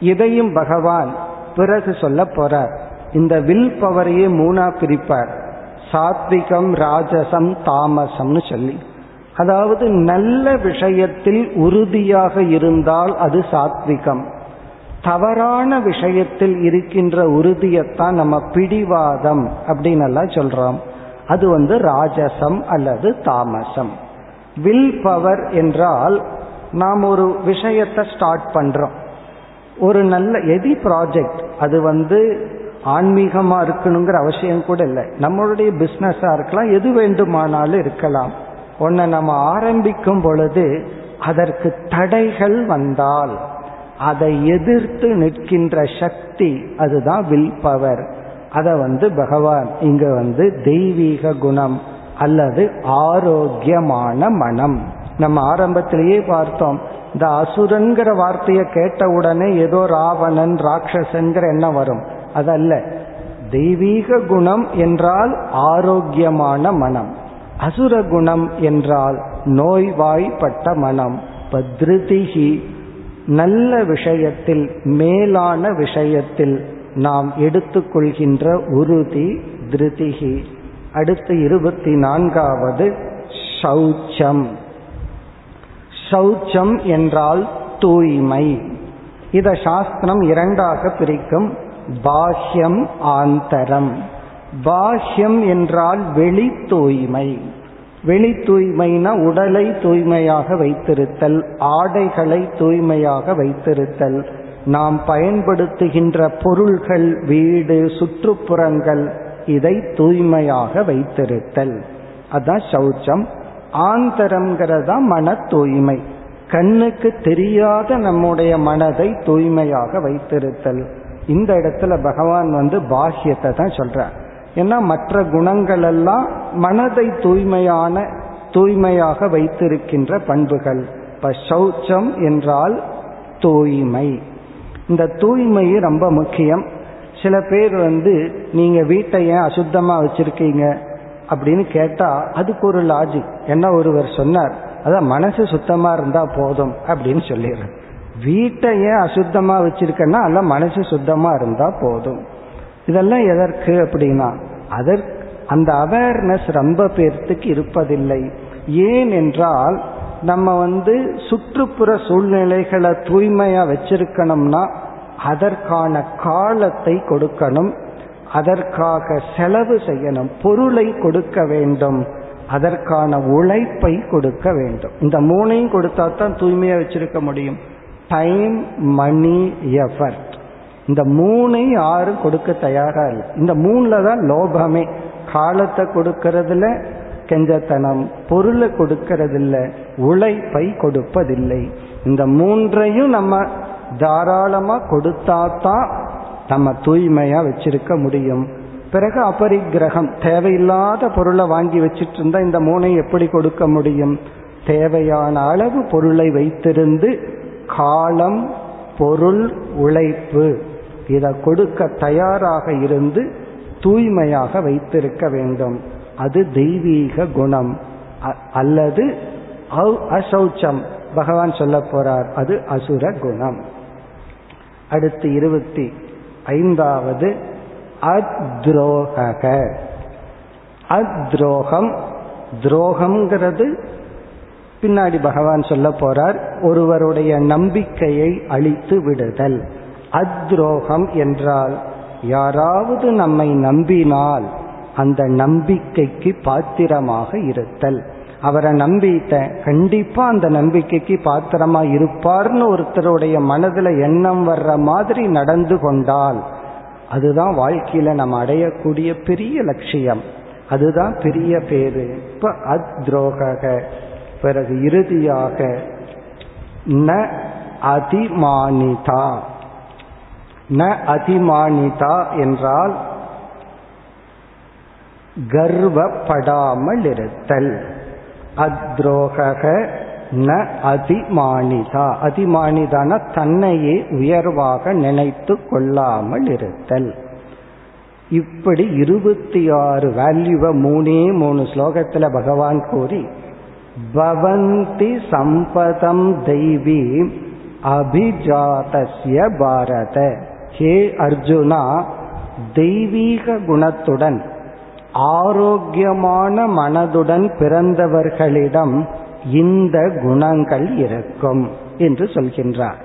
இதையும் பகவான் பிறகு சொல்ல போறார். இந்த வில் பவரையே மூணா பிரிப்பார். சாத்விகம் ராஜசம் தாமசம்னு சொல்லி. அதாவது நல்ல விஷயத்தில் உறுதியாக இருந்தால் அது சாத்விகம். தவறான விஷயத்தில் இருக்கின்ற உறுதியைத்தான் நம்ம பிடிவாதம் அப்படின்னு எல்லாம் சொல்றோம். அது வந்து ராஜசம் அல்லது தாமசம். வில் பவர் என்றால் நாம் ஒரு விஷயத்தை ஸ்டார்ட் பண்றோம். ஒரு நல்ல எதி ப்ராஜெக்ட் அது வந்து ஆன்மீகமா இருக்கணுங்கிற அவசியம் கூட இல்லை. நம்மளுடைய பிசினஸா இருக்கலாம் எது வேண்டுமானாலும் இருக்கலாம். ஒன்ன நம்ம ஆரம்பிக்கும் பொழுது அதற்கு தடைகள் வந்தால் அதை எதிர்த்து நிற்கின்ற சக்தி அதுதான் வில் பவர் அதை வந்து பகவான் இங்க வந்து தெய்வீக குணம் அல்லது ஆரோக்கியமான மனம். நம்ம ஆரம்பத்திலேயே பார்த்தோம் இந்த அசுரன்கிற வார்த்தையை கேட்ட உடனே ஏதோ ராவணன் ராட்சசன்கிற எண்ணம் வரும். அதல்ல தெய்வீக குணம் என்றால் ஆரோக்கியமான மனம். அசுர குணம் என்றால் நோய்வாய்ப்பட்ட மனம். பத்ருதிகி நல்ல விஷயத்தில் மேலான விஷயத்தில் நாம் எடுத்துக்கொள்கின்ற உறுதி திருதிகி அடுத்து இருபத்தி நான்காவது சௌச்சம் சௌச்சம் என்றால் தூய்மை. இத சாஸ்திரம் இரண்டாக பிரிக்கும். பாஹ்யம் ஆந்தரம். பாஹ்யம் என்றால் வெளி தூய்மை. வெளி தூய்மைனா உடலை தூய்மையாக வைத்திருத்தல் ஆடைகளை தூய்மையாக வைத்திருத்தல். நாம் பயன்படுத்துகின்ற பொருள்கள் வீடு சுற்றுப்புறங்கள் இதை தூய்மையாக வைத்திருத்தல். அதான் சௌச்சம். ஆந்தரம்ங்கிறதா மன தூய்மை. கண்ணுக்கு தெரியாத நம்முடைய மனதை தூய்மையாக வைத்திருத்தல். இந்த இடத்துல பகவான் வந்து பாஹ்யத்தை தான் சொல்றார். ஏன்னா மற்ற குணங்கள் எல்லாம் மனதை தூய்மையான தூய்மையாக வைத்திருக்கின்ற பண்புகள். இப்ப சௌச்சம் என்றால் தூய்மை. இந்த தூய்மையும் ரொம்ப முக்கியம். சில பேர் வந்து நீங்க வீட்டை ஏன் அசுத்தமா வச்சிருக்கீங்க? அப்படின்னு கேட்டா அதுக்கு ஒரு லாஜிக் என்ன ஒருவர் சொன்னார்? அதான் மனசு சுத்தமா இருந்தா போதும் அப்படின்னு சொல்லிடுறேன் வீட்டை ஏன் அசுத்தமா வச்சிருக்கேன்னா அல்ல மனசு சுத்தமா இருந்தா போதும். இதெல்லாம் எதற்கு அப்படின்னா அதற்கு அந்த அவேர்னஸ் ரொம்ப பேர்த்துக்கு இருப்பதில்லை. ஏன் என்றால் நம்ம வந்து சுற்றுப்புற சூழ்நிலைகளை தூய்மையா வச்சிருக்கணும்னா அதற்கான காலத்தை கொடுக்கணும். அதற்காக செலவு செய்யணும். பொருளை கொடுக்க வேண்டும். அதற்கான உழைப்பை கொடுக்க வேண்டும். இந்த மூணையும் கொடுத்தா தான் தூய்மையா வச்சிருக்க முடியும். டைம் மணி எஃபர்ட் இந்த மூணை யாரும் கொடுக்க தயாரா இல்லை. இந்த மூணுல தான் லோபமே. காலத்தை கொடுக்கறதுல கெஞ்சத்தனம் பொருளை கொடுக்கறதில்ல உழைப்பை கொடுப்பதில்லை. இந்த மூன்றையும் நம்ம தாராளமா கொடுத்தாதான் நம்ம தூய்மையா வச்சிருக்க முடியும். பிறகு அபரிக்கிரகம் தேவையில்லாத பொருளை வாங்கி வச்சிட்டு இருந்தா இந்த மூனை எப்படி கொடுக்க முடியும்? தேவையான அளவு பொருளை வைத்திருந்து காலம் பொருள் உழைப்பு இதை கொடுக்க தயாராக இருந்து தூய்மையாக வைத்திருக்க வேண்டும். அது தெய்வீக குணம். அல்லது அசௌச்சம். பகவான் சொல்ல போறார் அது அசுர குணம். அடுத்து இருபத்தி ஐந்தாவது அத்ரோக அத்ரோகம் துரோகம்ங்கிறது பின்னாடி பகவான் சொல்ல போறார் ஒருவருடைய நம்பிக்கையை அழித்து விடுதல். அத்ரோகம் என்றால் யாராவது நம்மை நம்பினால் அந்த நம்பிக்கைக்கு பாத்திரமாக இருத்தல். அவரை நம்பிட்டேன். கண்டிப்பா அந்த நம்பிக்கைக்கு பாத்திரமா இருப்பார்னு ஒருத்தருடைய மனதுல எண்ணம் வர்ற மாதிரி நடந்து கொண்டால் அதுதான் வாழ்க்கையில நம்ம அடையக்கூடிய பெரிய லட்சியம். அதுதான் பெரிய பேரு. இப்ப அத்ரோக பிறகு இறுதியாக ந அதிமானிதா. ந அதிமானிதா என்றால் கர்வப்படாமல் இருத்தல் அத்ரோக ந அதிமானிதா. அதிமானிதான தன்னையே உயர்வாக நினைத்து கொள்ளாமல் இருத்தல் இப்படி இருபத்தி ஆறு வேல்யூவை மூணே மூணு ஸ்லோகத்துல பகவான் கூறி பவந்தி சம்பதம் தெய்வி அபிஜாதஸ்ய பாரத. ஹே அர்ஜுனா தெய்வீக குணத்துடன் ஆரோக்கியமான மனதுடன் பிறந்தவர்களிடம் இந்த குணங்கள் இருக்கும் என்று சொல்கின்றார்.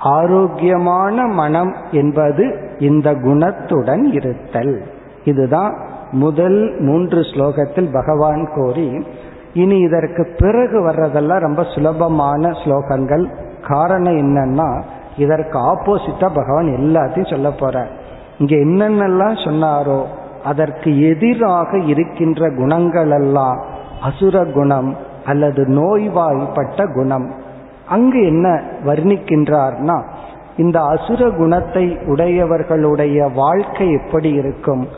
ஆரோக்கியமான மனம் என்பது இந்த குணத்துடன் இருத்தல். இதுதான் முதல் மூன்று ஸ்லோகத்தில் பகவான் கோரி இனி இதற்கு பிறகு வர்றதெல்லாம் ரொம்ப சுலபமான ஸ்லோகங்கள். காரணம் என்னன்னா இதற்கு ஆப்போசிட்டா பகவான் எல்லாத்தையும் சொல்ல போறார். இங்க என்னென்னலாம் சொன்னாரோ அதற்கு எதிராக இருக்கின்ற குணங்கள் எல்லாம் அசுர குணம் அல்லது நோய்வாய்ப்பட்ட குணம். அங்கு என்ன வர்ணிக்கின்றார்னா இந்த அசுர குணத்தை உடையவர்களுடைய வாழ்க்கை எப்படி இருக்கும்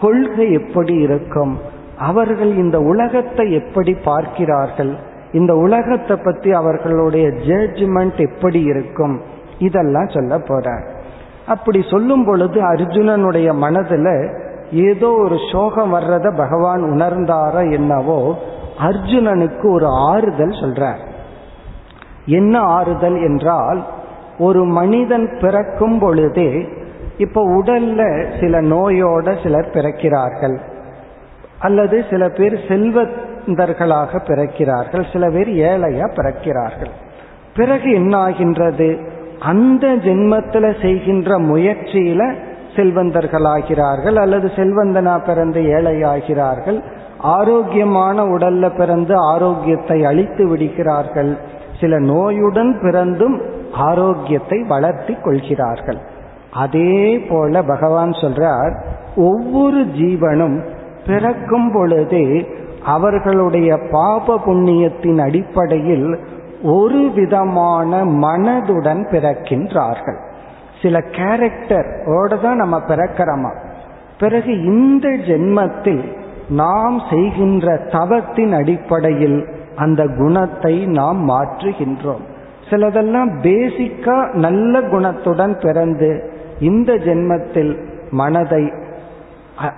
கொள்கை எப்படி இருக்கும் அவர்கள் இந்த உலகத்தை எப்படி பார்க்கிறார்கள் இந்த உலகத்தை பத்தி அவர்களுடைய ஜட்ஜ்மெண்ட் எப்படி இருக்கும் இதெல்லாம் சொல்ல போறார். அப்படி சொல்லும் பொழுது அர்ஜுனனுடைய மனதுல ஏதோ ஒரு சோகம் வர்றத பகவான் உணர்ந்தாரா என்னவோ அர்ஜுனனுக்கு ஒரு ஆறுதல் சொல்றார். என்ன ஆறுதல் என்றால் ஒரு மனிதன் பிறக்கும் பொழுதே இப்ப உடல்ல சில நோயோட சிலர் பிறக்கிறார்கள். அல்லது சில பேர் செல்வந்தர்களாக பிறக்கிறார்கள் சில பேர் ஏழையா பிறக்கிறார்கள். பிறகு என்ன ஆகின்றது அந்த ஜென்மத்தில் செய்கின்ற முயற்சியில செல்வந்தர்களாகிறார்கள் அல்லது செல்வந்தனா பிறந்து ஏழையாகிறார்கள் ஆரோக்கியமான உடல்ல பிறந்து ஆரோக்கியத்தை அழித்து விடுகிறார்கள் சில நோயுடன் பிறந்தும் ஆரோக்கியத்தை வளர்த்தி கொள்கிறார்கள். அதே போல பகவான் சொல்றார் ஒவ்வொரு ஜீவனும் பிறக்கும் பொழுதே அவர்களுடைய பாப புண்ணியத்தின் அடிப்படையில் ஒரு விதமான மனதுடன் பிறக்கின்றார்கள். சில கேரக்டரோட தான் நம்ம பிறக்கிறோமா? பிறகு இந்த ஜென்மத்தில் நாம் செய்கின்ற தவத்தின் அடிப்படையில் அந்த குணத்தை நாம் மாற்றுகின்றோம். சிலதெல்லாம் பேசிக்கா நல்ல குணத்துடன் பிறந்து இந்த ஜென்மத்தில் மனதை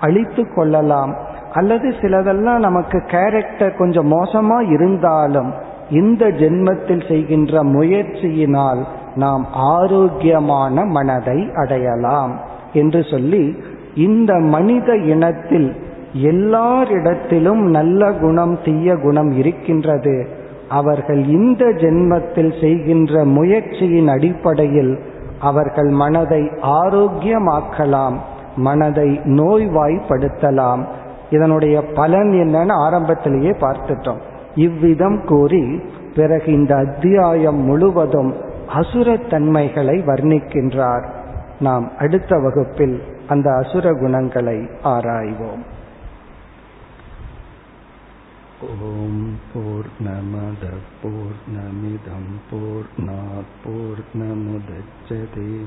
அழித்து கொள்ளலாம். அல்லது சிலதெல்லாம் நமக்கு கேரக்டர் கொஞ்சம் மோசமா இருந்தாலும் இந்த ஜென்மத்தில் செய்கின்ற முயற்சியினால் நாம் ஆரோக்கியமான மனதை அடையலாம் என்று சொல்லி இந்த மனித இனத்தில் எல்லாரிடத்திலும் நல்ல குணம் தீய குணம் இருக்கின்றது. அவர்கள் இந்த ஜென்மத்தில் செய்கின்ற முயற்சியின் அடிப்படையில் அவர்கள் மனதை ஆரோக்கியமாக்கலாம் மனதை நோய்வாய்ப்படுத்தலாம். இதனுடைய பலன் என்னன்னு ஆரம்பத்திலேயே பார்த்துட்டோம். இவ்விதம் கூறி பிறகு இந்த அத்தியாயம் முழுவதும் அசுரத்தன்மைகளை வர்ணிக்கின்றார். நாம் அடுத்த வகுப்பில் அந்த அசுர குணங்களை ஆராய்வோம். ஓம் பூர்ணமத பூர்ணமிதம் பூர்ணாத் பூர்ணமுதச்சதே.